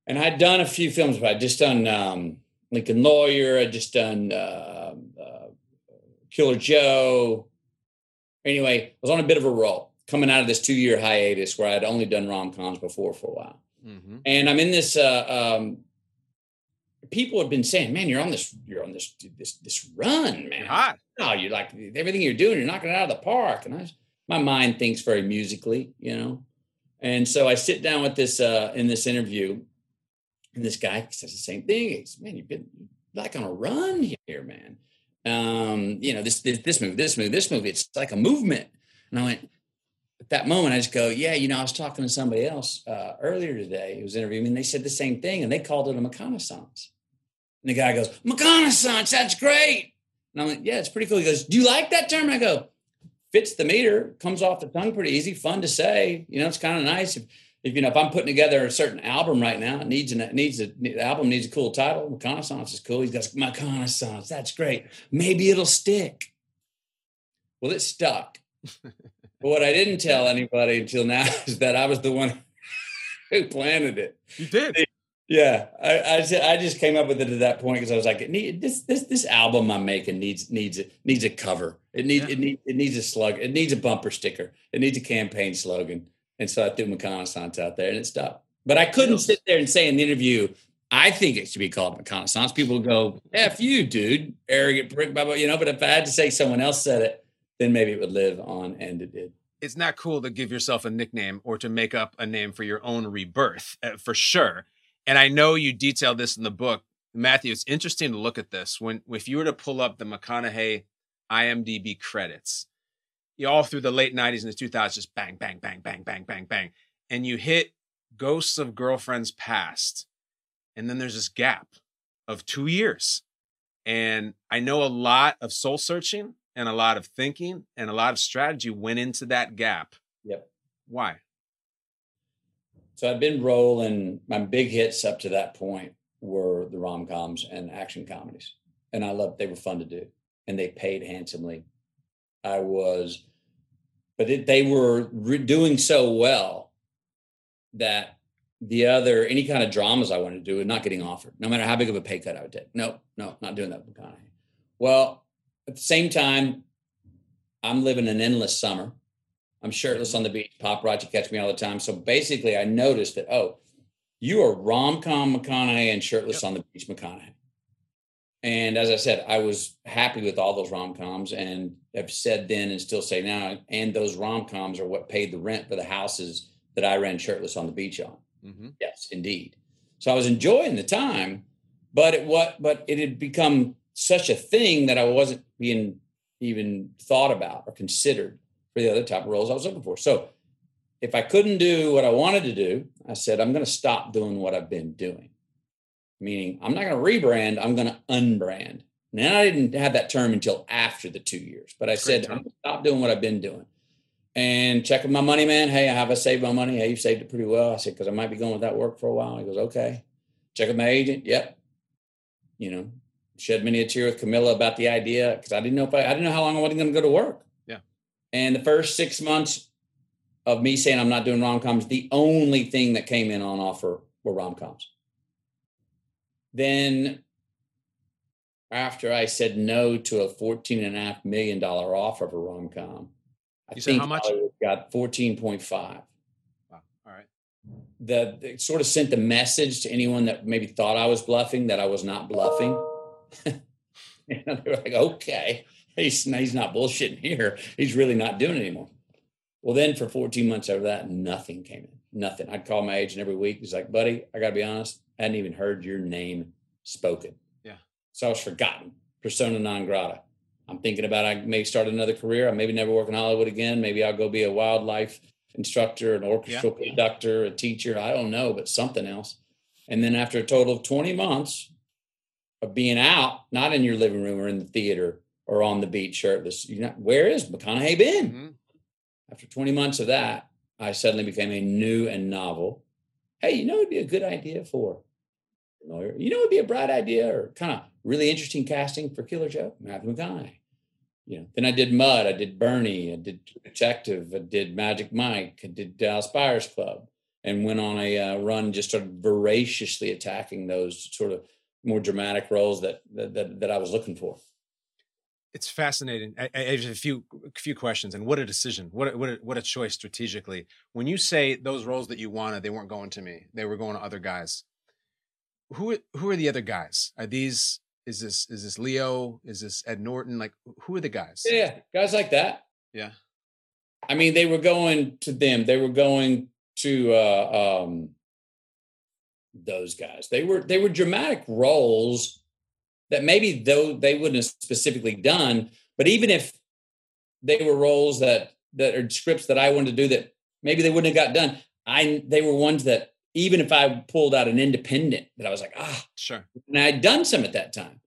And I'd done a few films, but I'd just done um, Lincoln Lawyer. I'd just done uh, uh, Killer Joe. Anyway, I was on a bit of a roll coming out of this two year hiatus where I'd only done rom coms before for a while. Mm-hmm. And I'm in this. Uh, um, people have been saying, "Man, you're on this. You're on this this this run, man. Hot. Oh, you're like everything you're doing. You're knocking it out of the park." And I, my mind thinks very musically, you know. And so I sit down with this uh, in this interview, and this guy says the same thing. He says, "Man, you've been like on a run here, man. Um, you know, this this this move, this move, this move. It's like a movement." And I went, at that moment, I just go, yeah, you know, I was talking to somebody else uh, earlier today who was interviewing me, and they said the same thing, and they called it a McConaissance. And the guy goes, McConaissance, that's great. And I'm like, yeah, it's pretty cool. He goes, do you like that term? And I go, fits the meter, comes off the tongue pretty easy, fun to say. You know, it's kind of nice. If, if you know, if I'm putting together a certain album right now, it needs an it needs a the album needs a cool title. McConaissance is cool. He goes, McConaissance, that's great. Maybe it'll stick. Well, it stuck. But what I didn't tell anybody until now is that I was the one who planted it. You did. Yeah, I I, I just came up with it at that point because I was like, it need, this this this album I'm making needs needs it needs a cover. It needs Yeah. it needs it needs a slug. It needs a bumper sticker. It needs a campaign slogan. And so I threw McConaissance out there, and it stuck. But I couldn't sit there and say in the interview, I think it should be called McConaissance. People go, "F you, dude, arrogant prick," blah blah. You know. But if I had to say someone else said it, then maybe it would live on, and it did. it's not cool to give yourself a nickname or to make up a name for your own rebirth uh, for sure and i know you detail this in the book matthew it's interesting to look at this when if you were to pull up the mcconaughey imdb credits you all through the late 90s and the 2000s just bang bang bang bang bang bang bang and you hit ghosts of girlfriends past and then there's this gap of two years and i know a lot of soul searching and a lot of thinking and a lot of strategy went into that gap. Yep. Why? So I've been rolling. My big hits up to that point were the rom coms and action comedies, and I loved. They were fun to do, and they paid handsomely. I was, but it, they were re- doing so well that the other any kind of dramas I wanted to do were not getting offered, no matter how big of a pay cut I would take. No, no, not doing that with McConaughey. Well, at the same time, I'm living an endless summer. I'm shirtless on the beach, paparazzi catch me all the time. So basically, I noticed that oh, you are rom com McConaughey and shirtless on the beach McConaughey. And as I said, I was happy with all those rom coms, and have said then and still say now. And those rom coms are what paid the rent for the houses that I ran shirtless on the beach on. Mm-hmm. Yes, indeed. So I was enjoying the time, but it what but it had become such a thing that I wasn't being even thought about or considered for the other type of roles I was looking for. So if I couldn't do what I wanted to do, I said I'm going to stop doing what I've been doing. Meaning I'm not going to rebrand, I'm going to unbrand. Now I didn't have that term until after the two years, but I said. I'm gonna stop doing what I've been doing and checking my money, man. Hey, I have I saved my money? Hey, you saved it pretty well. I said, because I might be going without work for a while. He goes, okay. Check with my agent. Yep. You know, shed many a tear with Camilla about the idea because I didn't know if I, I didn't know how long I wasn't going to go to work. Yeah. And the first six months of me saying I'm not doing rom coms, the only thing that came in on offer were rom coms. Then after I said no to a fourteen and a half million dollar offer for a rom com, I You think how much? Hollywood got fourteen point five. Wow. All right. The it sort of sent the message to anyone that maybe thought I was bluffing that I was not bluffing. you know, they were like, okay, he's he's not bullshitting here. He's really not doing it anymore. Well, then for 14 months after that, nothing came in. Nothing. I'd call my agent every week. He's like, buddy, I gotta be honest, I hadn't even heard your name spoken. Yeah. So I was forgotten, persona non grata. I'm thinking about I may start another career. I maybe never work in Hollywood again. Maybe I'll go be a wildlife instructor, an orchestral Yeah. conductor, a teacher. I don't know, but something else. And then after a total of 20 months of being out, not in your living room or in the theater or on the beach shirtless, you know, where is McConaughey been? Mhm. After 20 months of that, I suddenly became a new and novel. Hey, you know, it'd be a good idea for lawyer. You know, it'd be a bright idea or kind of really interesting casting for Killer Joe, Matthew McConaughey. You know, then I did Mud, I did Bernie, I did Detective, I did Magic Mike, I did Dallas Buyers Club, and went on a uh, run. Just started voraciously attacking those sort of more dramatic roles that that that, that I was looking for. It's fascinating. I, I a few few questions, and what a decision! What a, what a, what a choice strategically. When you say those roles that you wanted, they weren't going to me; they were going to other guys. Who who are the other guys? Are these is this is this Leo? Is this Ed Norton? Like who are the guys? Yeah, guys like that. Yeah. I mean, they were going to them. They were going to uh, um, those guys. They were they were dramatic roles that maybe though they wouldn't have specifically done, but even if they were roles that that are scripts that I wanted to do that maybe they wouldn't have got done. I they were ones that even if I pulled out an independent, that I was like, ah, Sure. and I'd done some at that time.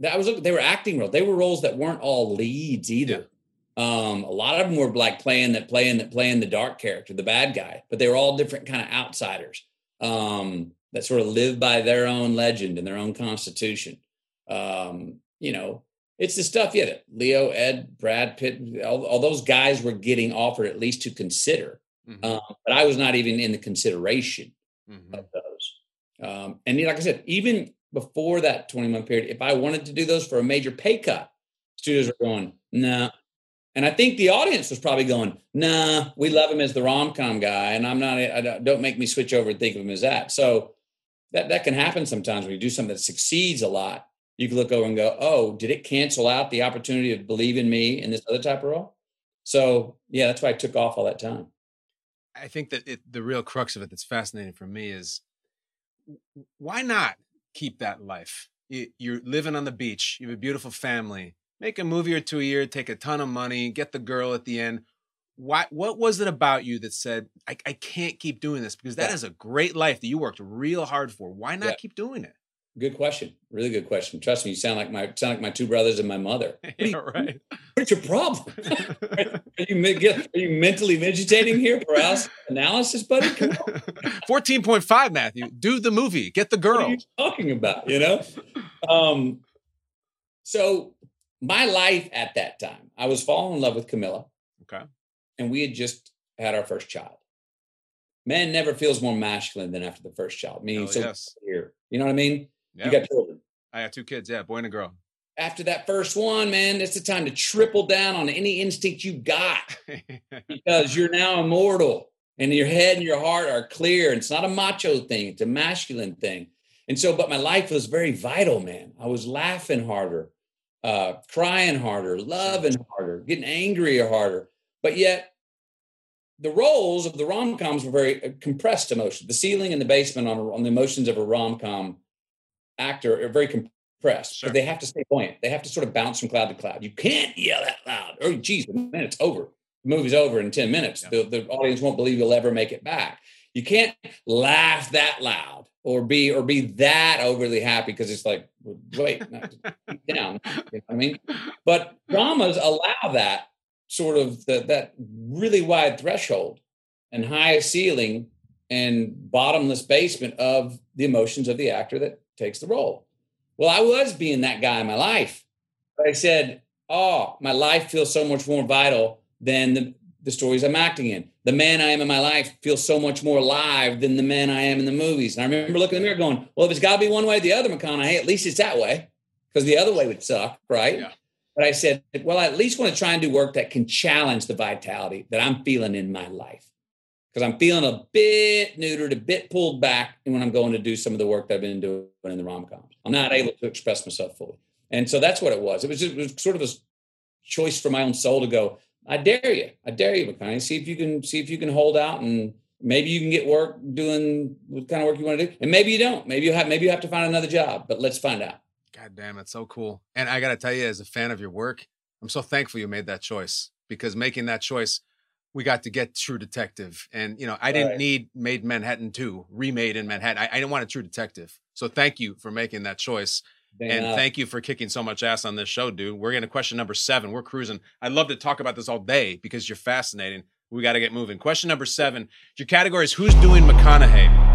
That was they were acting roles. They were roles that weren't all leads either. Um, a lot of them were like playing that playing that playing the dark character, the bad guy, but they were all different kind of outsiders um, that sort of live by their own legend and their own constitution. Um, you know, it's the stuff, yeah, that Leo, Ed, Brad Pitt, all, all those guys were getting offered at least to consider. Mhm, Um, but I was not even in the consideration mhm. of those. Um, and like I said, even before that 20 month period, if I wanted to do those for a major pay cut, studios were going, nah. And I think the audience was probably going, nah, we love him as the rom com guy. And I'm not, I don't, don't make me switch over and think of him as that. So that, that can happen sometimes when you do something that succeeds a lot. You can look over and go, oh, did it cancel out the opportunity to believe in me in this other type of role? So yeah, that's why I took off all that time. I think that it, the real crux of it that's fascinating for me is why not keep that life? You, you're living on the beach, you have a beautiful family, make a movie or two a year, take a ton of money, get the girl at the end. Why, what was it about you that said, I, I can't keep doing this? Because that Yeah. is a great life that you worked real hard for. Why not Yeah. keep doing it? Good question. Really good question. Trust me, you sound like my sound like my two brothers and my mother. What you- right. What's your problem? are you are you mentally vegetating here? Paralysis analysis, buddy? Come on. 14.5, Matthew. Do the movie, get the What are girl. you talking about? You know. Um. So my life at that time, I was falling in love with Camilla, Okay. And we had just had our first child. Man never feels more masculine than after the first child. Meaning, so yes. clear. You know what I mean? Yeah. You got children. I got two kids. Yeah, boy and a girl. After that first one, man, it's the time to triple down on any instinct you got. because you're now immortal and your head and your heart are clear. It's not a macho thing, it's a masculine thing. And so, but my life was very vital, man. I was laughing harder, uh, crying harder, loving harder, getting angrier harder. But yet, the roles of the rom coms were very uh, compressed emotions. The ceiling and the basement on, on the emotions of a rom com actor are very compressed Sure. they have to stay buoyant. They have to sort of bounce from cloud to cloud. You can't yell that loud. Oh, geez, man, it's over. The movie's over in 10 minutes. Yeah. The, the audience won't believe you'll ever make it back. You can't laugh that loud or be or be that overly happy because it's like, wait, no, down. You know I mean? But dramas allow that sort of the, that really wide threshold and high ceiling and bottomless basement of the emotions of the actor that takes the role. Well, I was being that guy in my life. But I said, Oh, my life feels so much more vital than the, the stories I'm acting in. The man I am in my life feels so much more alive than the man I am in the movies. And I remember looking in the mirror going, Well, if it's got to be one way or the other, McConaughey, at least it's that way because the other way would suck, right? Yeah. But I said, Well, I at least want to try and do work that can challenge the vitality that I'm feeling in my life because I'm feeling a bit neutered, a bit pulled back when I'm going to do some of the work that I've been doing in the rom coms. I'm not able to express myself fully, and so that's what it was. It was just, it was sort of a choice for my own soul to go. I dare you, I dare you, McConaughey. See if you can see if you can hold out, and maybe you can get work doing what kind of work you want to do, and maybe you don't. Maybe you have maybe you have to find another job, but let's find out. God damn, it's so cool. And I got to tell you, as a fan of your work, I'm so thankful you made that choice because making that choice, we got to get True Detective. And, you know, I didn't Right. need Maid Manhattan 2, remade in Manhattan. I, I didn't want a True Detective. So thank you for making that choice. Dan and thank you for kicking so much ass on this show, dude. We're getting to question number seven. We're cruising. I'd love to talk about this all day because you're fascinating. We got to get moving. Question number seven. Your category is who's doing McConaughey?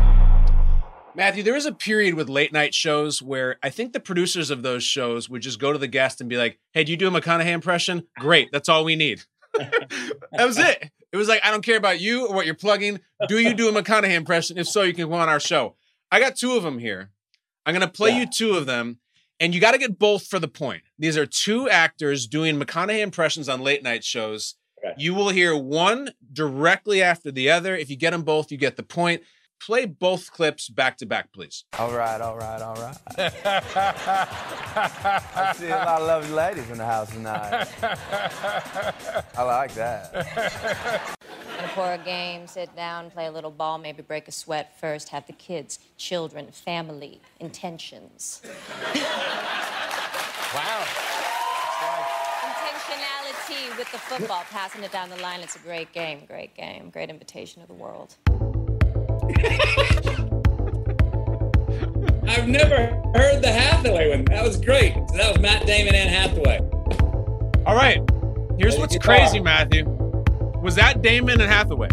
Matthew, there was a period with late night shows where I think the producers of those shows would just go to the guest and be like, Hey, do you do a McConaughey impression? Great. That's all we need. that was it. It was like, I don't care about you or what you're plugging. Do you do a McConaughey impression? If so, you can go on our show. I got two of them here. I'm going to play Yeah. you two of them, and you got to get both for the point. These are two actors doing McConaughey impressions on late night shows. Okay. You will hear one directly after the other. If you get them both, you get the point. Play both clips back to back, please. All right, all right, all right. I see a lot of lovely ladies in the house tonight. I like that. And for a game, sit down, play a little ball, maybe break a sweat first, have the kids, children, family, intentions. Wow. Intentionality with the football, passing it down the line. It's a great game, great game, great invitation to the world. I've never heard the Hathaway one. That was great. So that was Matt Damon and Hathaway. All right. Here's what's crazy, Matthew. Was that Damon and Hathaway?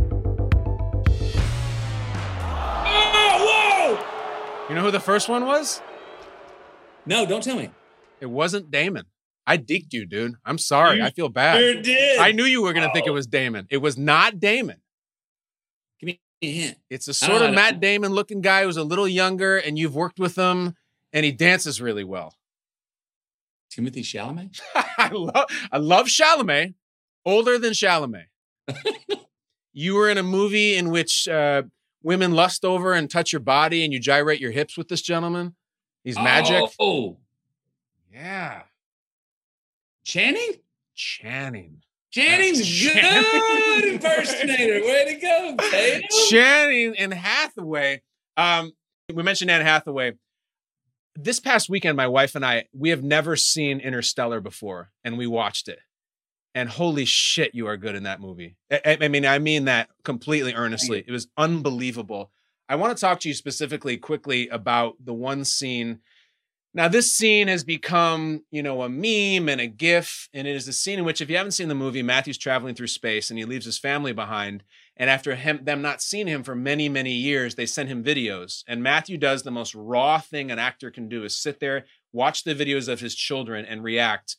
Oh, whoa! You know who the first one was? No, don't tell me. It wasn't Damon. I deked you, dude. I'm sorry. You I feel bad. sure did. I knew you were going to think it Oh. was Damon. It was not Damon. Give me a. It's a sort of. Matt Damon looking guy who's a little younger, and you've worked with him, and he dances really well. Timothée Chalamet? I love I love Chalamet, older than Chalamet. you were in a movie in which uh, women lust over and touch your body, and you gyrate your hips with this gentleman. He's magic. Oh, Yeah, Channing? Channing. Channing's Channing. good impersonator. Way to go, Tatum. Channing and Hathaway. Um, we mentioned Anne Hathaway. This past weekend, my wife and I, we have never seen Interstellar before, and we watched it. And holy shit, you are good in that movie. I- I mean, I mean that completely earnestly. It was unbelievable. I want to talk to you specifically quickly about the one scene. Now, this scene has become, you know, a meme and a gif, and it is a scene in which, if you haven't seen the movie, Matthew's traveling through space and he leaves his family behind. And after him, them not seeing him for many, many years, they send him videos. And Matthew does the most raw thing an actor can do is sit there, watch the videos of his children, and react.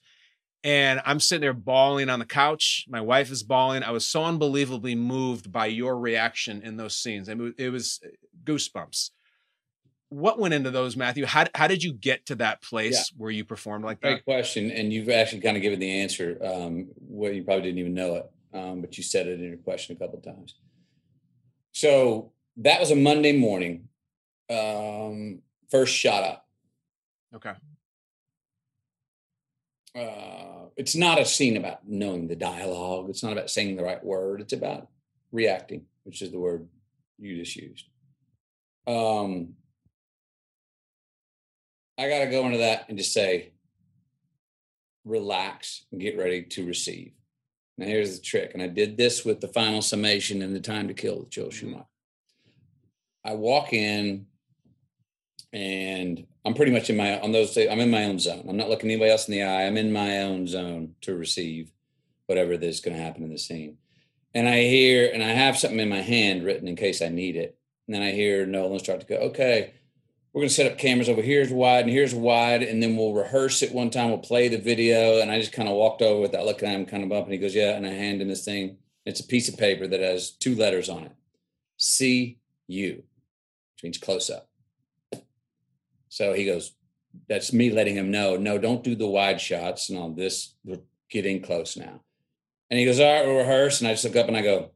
And I'm sitting there bawling on the couch. My wife is bawling. I was so unbelievably moved by your reaction in those scenes. I mean, it was uh, goosebumps. What went into those, Matthew? How, how did you get to that place where you performed like that? Great question. And you've actually kind of given the answer um, you probably didn't even know it, um, but you said it in your question a couple of times. So that was a Monday morning. Um, first shot up. Okay. Uh, it's not a scene about knowing the dialogue. It's not about saying the right word. It's about reacting, which is the word you just used. Um, I got to go into that and just say, relax and get ready to receive. Now, here's the trick. And I did this with the final summation and the time to kill with Joel mm-hmm. Schumacher. I walk in and I'm pretty much in my, on those days, I'm in my own zone. I'm not looking anybody else in the eye. I'm in my own zone to receive whatever is going to happen in the scene. And I hear, and I have something in my hand written in case I need it. And then I hear Nolan start to go, okay, we're going to set up cameras over here's wide and here's wide. And then we'll rehearse it one time. We'll play the video. And I just kind of walked over without looking at him, kind of up. And he goes, yeah. And I hand him this thing. It's a piece of paper that has two letters on it C U, which means close up. So he goes, that's me letting him know, no, don't do the wide shots and all this. We're getting close now. And he goes, all right, we'll rehearse. And I just look up and I go,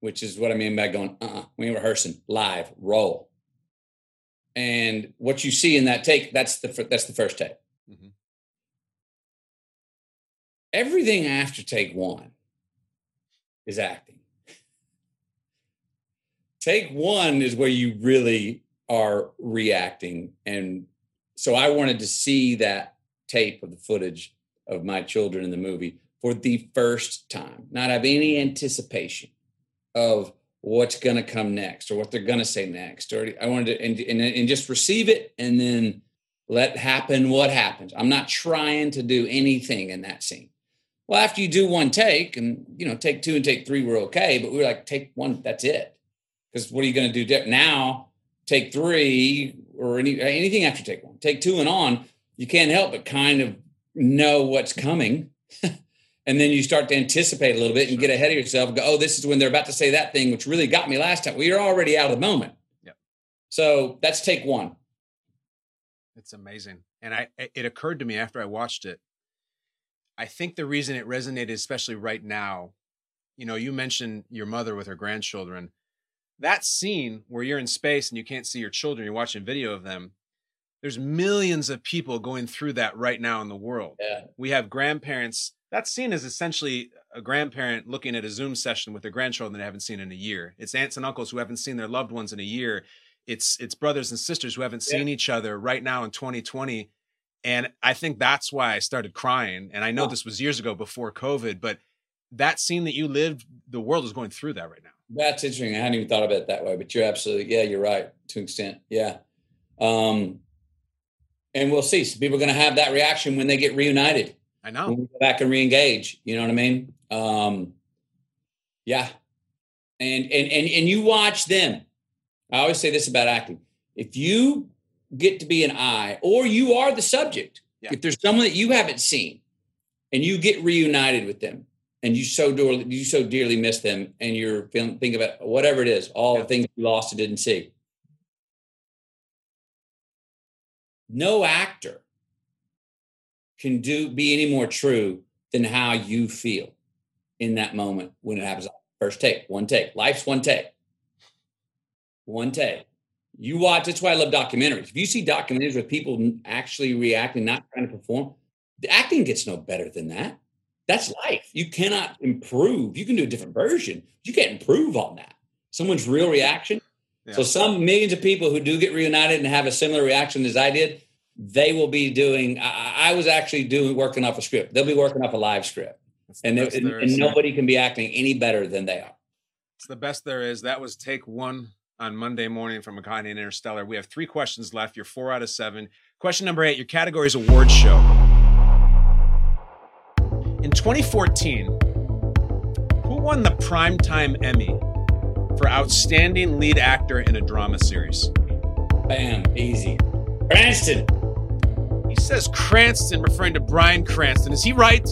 which is what I mean by going, uh-uh, we ain't rehearsing, live, roll. And what you see in that take, that's the that's the first take. Mhm. Everything after take one is acting. Take one is where you really are reacting and so I wanted to see that tape of the footage of my children in the movie for the first time, not have any anticipation of what's going to come next or what they're going to say next. Or I wanted to, and, and, and just receive it and then let happen what happens. I'm not trying to do anything in that scene. Well, after you do one take and, you know, take two and take three were okay, but we were like, take one, that's it. Because what are you going to do now? Take three or any, anything after take one, take two and on, you can't help but kind of know what's coming. and then you start to anticipate a little bit and get ahead of yourself and go, oh, this is when they're about to say that thing, which really got me last time. We are already out of the moment. Yep. So that's take one. It's amazing. And I it occurred to me after I watched it. I think the reason it resonated, especially right now, you know, you mentioned your mother with her grandchildren. That scene where you're in space and you can't see your children, you're watching video of them. There's millions of people going through that right now in the world. Yeah. We have grandparents. That scene is essentially a grandparent looking at a Zoom session with their grandchildren they haven't seen in a year. It's aunts and uncles who haven't seen their loved ones in a year it's it's brothers and sisters who haven't seen each other right now in 2020 and i think that's why i started crying and i know oh. this was years ago before covid but that scene that you lived the world is going through that right now that's interesting i hadn't even thought about it that way but you're absolutely yeah you're right to an extent yeah um and we'll see so people are going to have that reaction when they get reunited i know when we go back and re-engage you know what i mean um yeah and and and, and you watch them I always say this about acting. If you get to be an eye or you are the subject, yeah. if there's someone that you haven't seen and you get reunited with them and you so dearly, you so dearly miss them and you're feeling, think about whatever it is, all yeah. the things you lost and didn't see. No actor can do be any more true than how you feel in that moment when it happens. First take, one take. Life's one take one take. You watch. That's why I love documentaries. If you see documentaries with people actually reacting, not trying to perform, the acting gets no better than that. That's life. You cannot improve. You can do a different version. You can't improve on that. Someone's real reaction. Yeah. So some millions of people who do get reunited and have a similar reaction as I did, they will be doing. I, I was actually doing working off a script. They'll be working off a live script, and, and, and nobody can be acting any better than they are. It's the best there is. That was take one on Monday morning from McConaughey and Interstellar. We have three questions left. You're four out of seven. Question number eight your category is award show. In 2014, who won the Primetime Emmy for Outstanding Lead Actor in a Drama Series? Bam, easy. Cranston. He says Cranston, referring to Bryan Cranston. Is he right?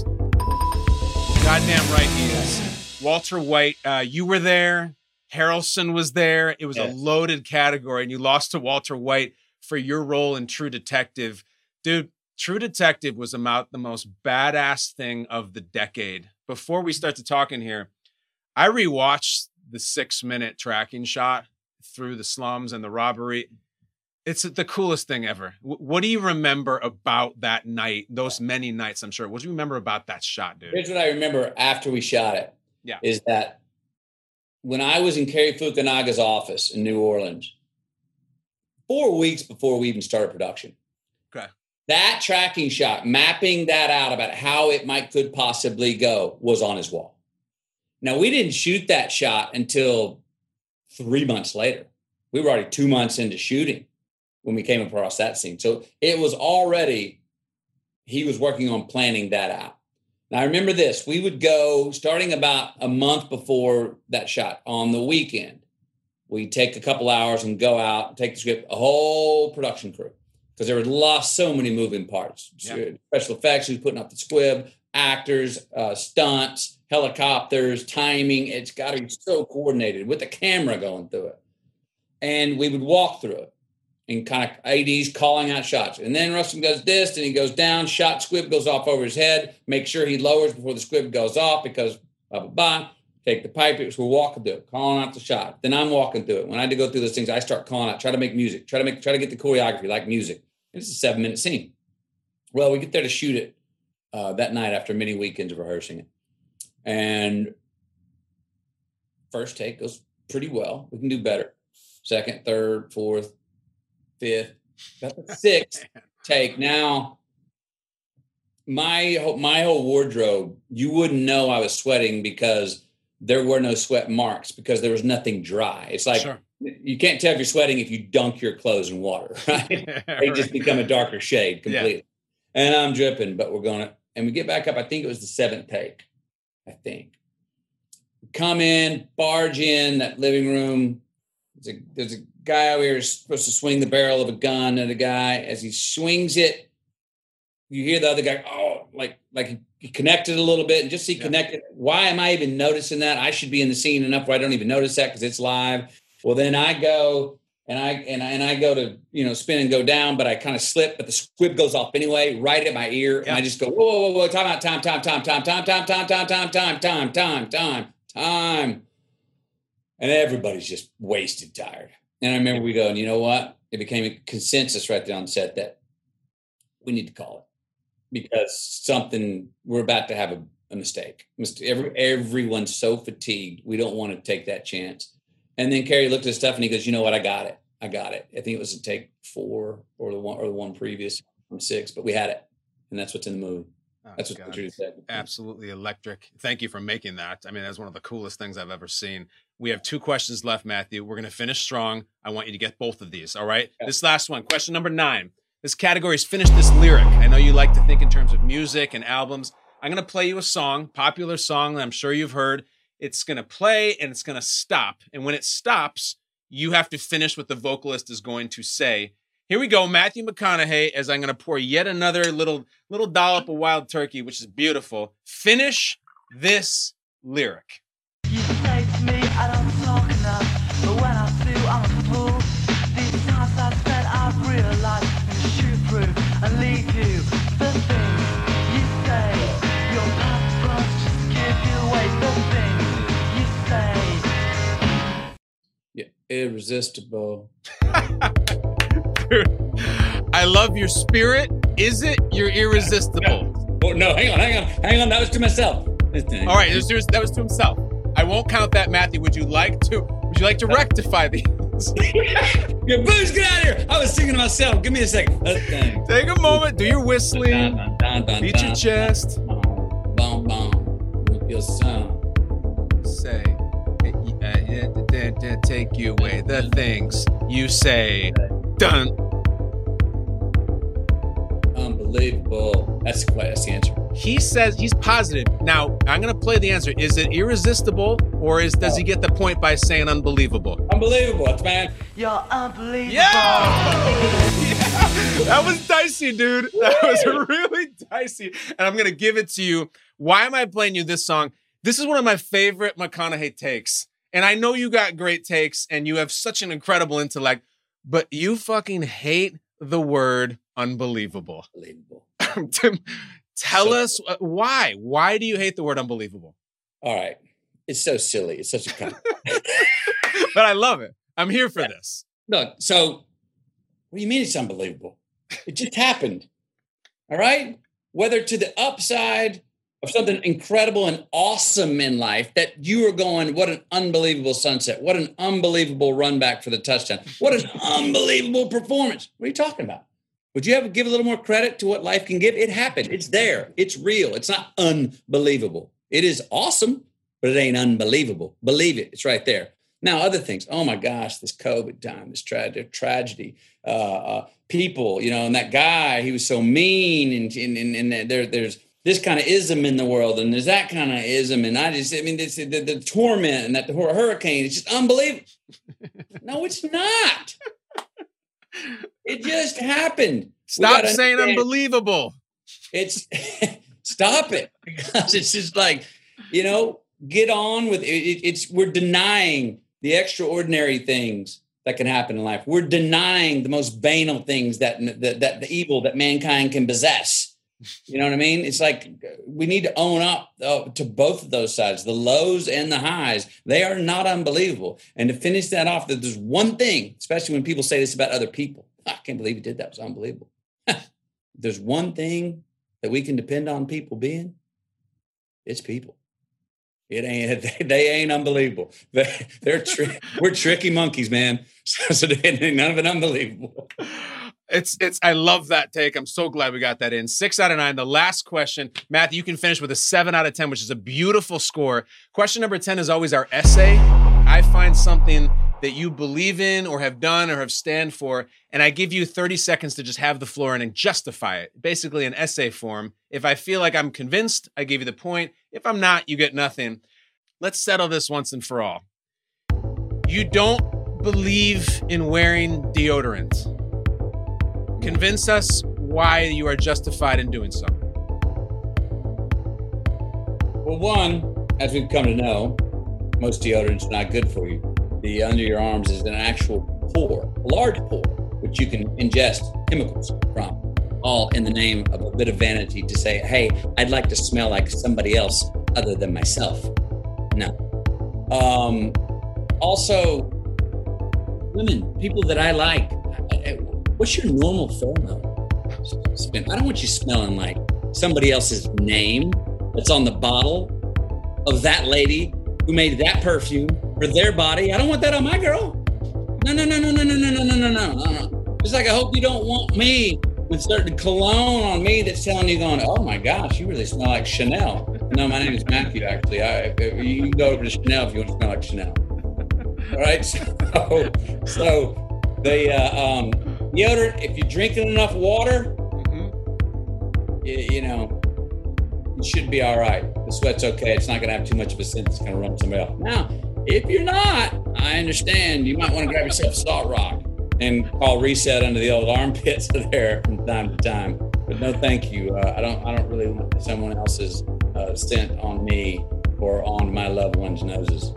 Goddamn right he is. Walter White, uh, you were there. Harrelson was there. It was yes. a loaded category, and you lost to Walter White for your role in True Detective. Dude, True Detective was about the most badass thing of the decade. Before we start to talk in here, I rewatched the six minute tracking shot through the slums and the robbery. It's the coolest thing ever. what do you remember about that night, those many nights, I'm sure? What do you remember about that shot, dude? Here's what I remember after we shot it. Yeah. Is that when I was in Cary Fukunaga's office in New Orleans, four weeks before we even started production. Okay. That tracking shot, mapping that out about how it might could possibly go, was on his wall. Now we didn't shoot that shot until three months later. We were already two months into shooting when we came across that scene. So it was already, he was working on planning that out. Now, I remember this. We would go starting about a month before that shot on the weekend. We'd take a couple hours and go out take the script, a whole production crew, because there were lost so many moving parts. Yeah. Special effects, who's putting up the squib, actors, uh, stunts, helicopters, timing. It's got to be so coordinated with the camera going through it. And we would walk through it and kind of ADs calling out shots. And then Russell does this, and he goes down, shot squib goes off over his head. Make sure he lowers before the squib goes off because blah blah blah. Take the pipe. We're walking through it, calling out the shot. Then I'm walking through it. When I had to go through those things, I start calling out, try to make music, try to make, try to get the choreography like music. And it's a seven minute scene. Well, we get there to shoot it uh, that night after many weekends of rehearsing it, and first take goes pretty well. We can do better. Second, third, fourth, fifth, sixth take. Now, my whole- my whole wardrobe, you wouldn't know I was sweating because there were no sweat marks because there was nothing dry. It's like Sure. you can't tell if you're sweating if you dunk your clothes in water, right? they just become a darker shade completely. And I'm dripping, but we're going to, and we get back up. I think it was the seventh take. I think. Come in, barge in that living room. There's a, there's a guy over here who's supposed to swing the barrel of a gun at a guy. As he swings it, you hear the other guy, oh, like like he, connected a little bit, and just he connected. Why am I even noticing that? I should be in the scene enough where I don't even notice that because it's live. Well, then I go and I and I, and I go to you know spin and go down, but I kind of slip, but the squib goes off anyway, right at my ear, and I just go whoa whoa whoa whoa time out time time time time time time time time time time time time time time, and everybody's just wasted tired. And I remember we go, and you know what? It became a consensus right there on set that we need to call it because something we're about to have a, a mistake. Every, everyone's so fatigued. We don't want to take that chance. And then Cary looked at stuff and he goes, "You know what? I got it. I got it. I think it was a take four or the one or the one previous from six, but we had it, and that's what's in the movie. Oh, that's what Oh, Drew said. Absolutely electric. Thank you for making that. I mean, that's one of the coolest things I've ever seen. We have two questions left, Matthew. We're going to finish strong. I want you to get both of these. All right. This last one, question number nine. This category is finish this lyric. I know you like to think in terms of music and albums. I'm going to play you a song, popular song that I'm sure you've heard. It's going to play and it's going to stop. And when it stops, you have to finish what the vocalist is going to say. Here we go, Matthew McConaughey, as I'm going to pour yet another little little dollop of wild turkey, which is beautiful. Finish this lyric. The you say, your past just give you away. The Yeah, irresistible. I love your spirit. Is it? You're irresistible. Oh no, hang on, hang on, hang on. That was to myself. All right, this was- that was to himself. I won't count that, Matthew. Would you like to? Would you like to rectify these? Yeah, Booze, get out of here! I was singing to myself. Give me a second. Uh. Take a moment. Do your whistling. Dun, dun, Beat your chest. Boom, boom. With your sound. Say, uh, yeah, take you away the things you say. Dun. Unbelievable. That's the that's the answer. He says he's positive. Now I'm gonna play the answer. Is it irresistible, or is does he get the point by saying unbelievable? Unbelievable, That's man. You're unbelievable. Yeah. That was dicey, dude. That was really dicey. And I'm gonna give it to you. Why am I playing you this song? This is one of my favorite McConaughey takes. And I know you got great takes and you have such an incredible intellect, but you fucking hate the word unbelievable. Unbelievable. Tell So- us uh, why. Why do you hate the word unbelievable? All right. It's so silly. It's such a con- But I love it. I'm here for this. Look, so what do you mean it's unbelievable? It just happened. All right? Whether to the upside of something incredible and awesome in life that you are going, what an unbelievable sunset. What an unbelievable run back for the touchdown. What an unbelievable performance. What are you talking about? Would you ever give a little more credit to what life can give? It happened. It's there. It's real. It's not unbelievable. It is awesome, but it ain't unbelievable. Believe it. It's right there. Now, other things. Oh my gosh, this COVID time, this tra- tragedy. Uh, uh, people, you know, and that guy, he was so mean, and and, and, and there, there's this kind of ism in the world, and there's that kind of ism, and I just, I mean, this, the, the torment and that the hurricane, it's just unbelievable. no, it's not. It just happened. Stop saying understand. unbelievable. It's stop it because it's just like you know get on with it, it- it's we're denying the extraordinary things that can happen in life we're denying the most banal things that that, that the evil that mankind can possess you know what i mean it's like we need to own up uh, to both of those sides the lows and the highs they are not unbelievable and to finish that off that there's one thing especially when people say this about other people i can't believe he did that it was unbelievable there's one thing that we can depend on people being, it's people. It ain't they ain't unbelievable. They, they're tri- we're tricky monkeys, man. So, so they none of it unbelievable. It's it's I love that take. I'm so glad we got that in. Six out of nine. The last question, Matthew, you can finish with a seven out of ten, which is a beautiful score. Question number 10 is always our essay. I find something that you believe in or have done or have stand for, and I give you 30 seconds to just have the floor and justify it. Basically an essay form. If I feel like I'm convinced, I give you the point. If I'm not, you get nothing. Let's settle this once and for all. You don't believe in wearing deodorant. Convince us why you are justified in doing so. Well, one, as we've come to know, most deodorants are not good for you. The under your arms is an actual pore, a large pore, which you can ingest chemicals from, all in the name of a bit of vanity to say, hey, I'd like to smell like somebody else other than myself. No. Um, also, women, people that I like, what's your normal pheromone? I don't want you smelling like somebody else's name that's on the bottle of that lady who made that perfume for their body. I don't want that on my girl. No, no, no, no, no, no, no, no, no, no, no. Just like I hope you don't want me with certain cologne on me that's telling you, going, oh my gosh, you really smell like Chanel. No, my name is Matthew, actually. I, you can go over to Chanel if you want to smell like Chanel. All right. So, so the uh, um, deodorant, if you're drinking enough water, you, you know, you should be all right. The sweat's okay. It's not going to have too much of a scent It's going to run somebody off. Now, if you're not, I understand. You might want to grab yourself a salt rock and call reset under the old armpits there from time to time. But no, thank you. Uh, I don't. I don't really want someone else's uh, scent on me or on my loved ones' noses.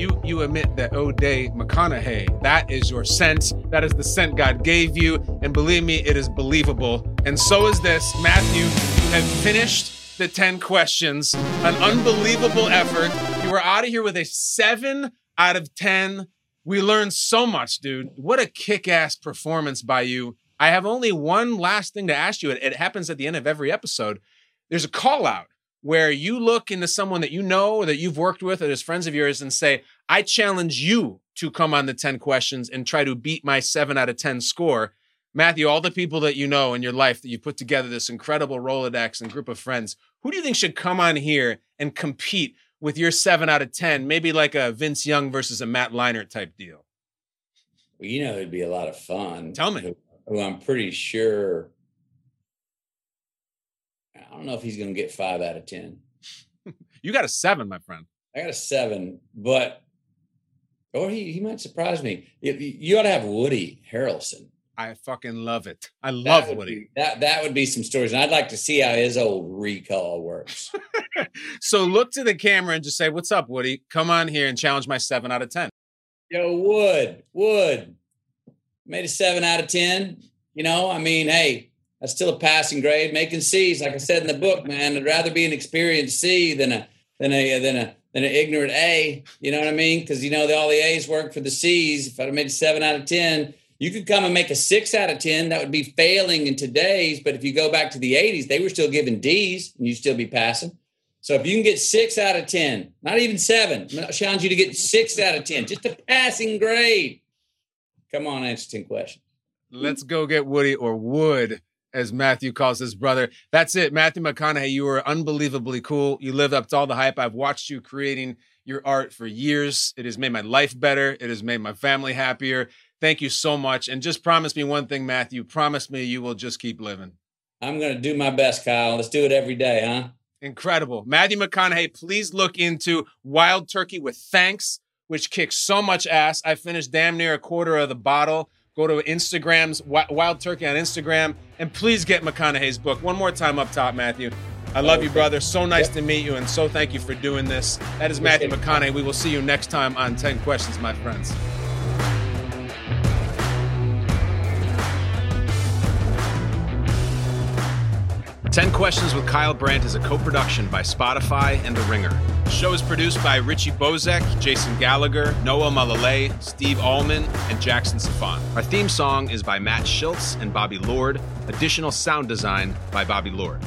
You you admit that oh, Eau de McConaughey, that is your scent. That is the scent God gave you. And believe me, it is believable. And so is this. Matthew, you have finished the 10 questions. An unbelievable effort. You were out of here with a 7 out of 10. We learned so much, dude. What a kick-ass performance by you. I have only one last thing to ask you. It, it happens at the end of every episode. There's a call out where you look into someone that you know or that you've worked with or as friends of yours and say, I challenge you to come on the 10 questions and try to beat my 7 out of 10 score. Matthew, all the people that you know in your life that you put together this incredible Rolodex and group of friends, who do you think should come on here and compete with your 7 out of 10? Maybe like a Vince Young versus a Matt Leinart type deal. Well, you know, it'd be a lot of fun. Tell me. Who, who I'm pretty sure. I don't know if he's going to get five out of 10. You got a 7, my friend. I got a seven, but or he, he might surprise me. You, you ought to have Woody Harrelson. I fucking love it. I love would Woody. be- that that would be some stories, and I'd like to see how his old recall works. So look to the camera and just say, What's up, Woody? Come on here and challenge my 7 out of 10. Yo, Wood, Wood, made a seven out of ten. You know, I mean, hey, that's still a passing grade. Making C's, like I said in the book, man. I'd rather be an experienced C than a than a than a than an ignorant A. You know what I mean? Because you know the, all the A's work for the C's. If I'd have made seven out of ten, you could come and make a six out of ten. That would be failing in today's. But if you go back to the '80s, they were still giving D's, and you'd still be passing. So if you can get six out of 10, not even seven, I challenge you to get six out of 10, just a passing grade. Come on, answer 10 questions. Let's go get Woody or Wood, as Matthew calls his brother. That's it. Matthew McConaughey, you were unbelievably cool. You lived up to all the hype. I've watched you creating your art for years. It has made my life better. It has made my family happier. Thank you so much. And just promise me one thing, Matthew. Promise me you will just keep living. I'm going to do my best, Kyle. Let's do it every day, huh? Incredible. Matthew McConaughey, please look into Wild Turkey with Thanks, which kicks so much ass. I finished damn near a quarter of the bottle. Go to Instagram's Wild Turkey on Instagram and please get McConaughey's book. One more time up top, Matthew. I love you, brother. So nice to meet you, and so thank you for doing this. That is Matthew McConaughey. We will see you next time on 10 Questions, my friends. 10 Questions with Kyle Brandt is a co production by Spotify and The Ringer. The show is produced by Richie Bozek, Jason Gallagher, Noah Malale, Steve Ahlman, and Jackson Safan. Our theme song is by Matt Schiltz and Bobby Lord. Additional sound design by Bobby Lord.